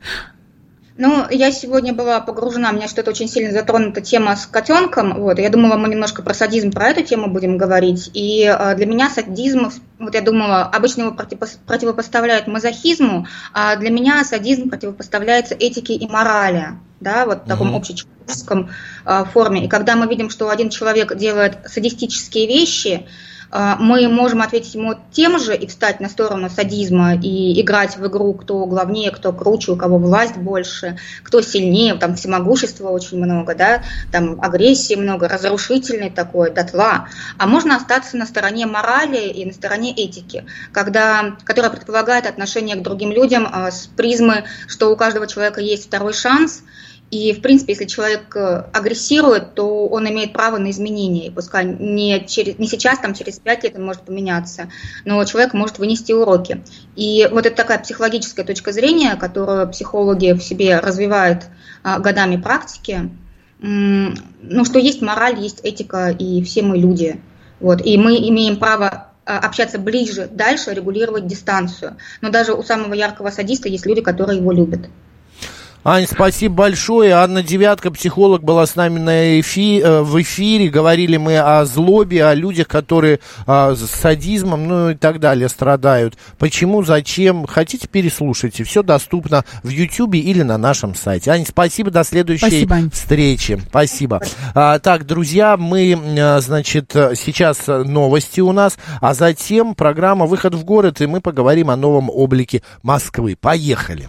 [SPEAKER 5] Ну, я сегодня была погружена, меня что-то очень сильно затронута тема с котенком. Вот, я думала, мы немножко про садизм, про эту тему будем говорить. И э, для меня садизм, вот я думала, обычно его противопоставляют мазохизму, а для меня садизм противопоставляется этике и морали, да, вот в таком mm-hmm. общечеловеческом э, форме. И когда мы видим, что один человек делает садистические вещи, а, мы можем ответить ему тем же и встать на сторону садизма и играть в игру, кто главнее, кто круче, у кого власть больше, кто сильнее, там всемогущества очень много, да, там агрессии много, разрушительной такой, дотла. А можно остаться на стороне морали и на стороне этики, когда, которая предполагает отношение к другим людям а, с призмы, что у каждого человека есть второй шанс – и, в принципе, если человек э, агрессирует, то он имеет право на изменения. И пускай не, через, не сейчас, там, через пять лет он может поменяться, но человек может вынести уроки. И вот это такая психологическая точка зрения, которую психологи в себе развивают а, годами практики, ну, что есть мораль, есть этика, и все мы люди. Вот, и мы имеем право а, общаться ближе, дальше, регулировать дистанцию. Но даже у самого яркого садиста есть люди, которые его любят.
[SPEAKER 4] Ань, спасибо большое. Анна Девятка, психолог, была с нами на эфи, э, в эфире. Говорили мы о злобе, о людях, которые а, с садизмом, ну и так далее страдают. Почему, зачем? Хотите, переслушайте. Все доступно в Ютьюбе или на нашем сайте. Ань, спасибо. До следующей спасибо, встречи. Спасибо. А, так, друзья, мы, э, значит, сейчас новости у нас, а затем программа «Выход в город», и мы поговорим о новом облике Москвы. Поехали.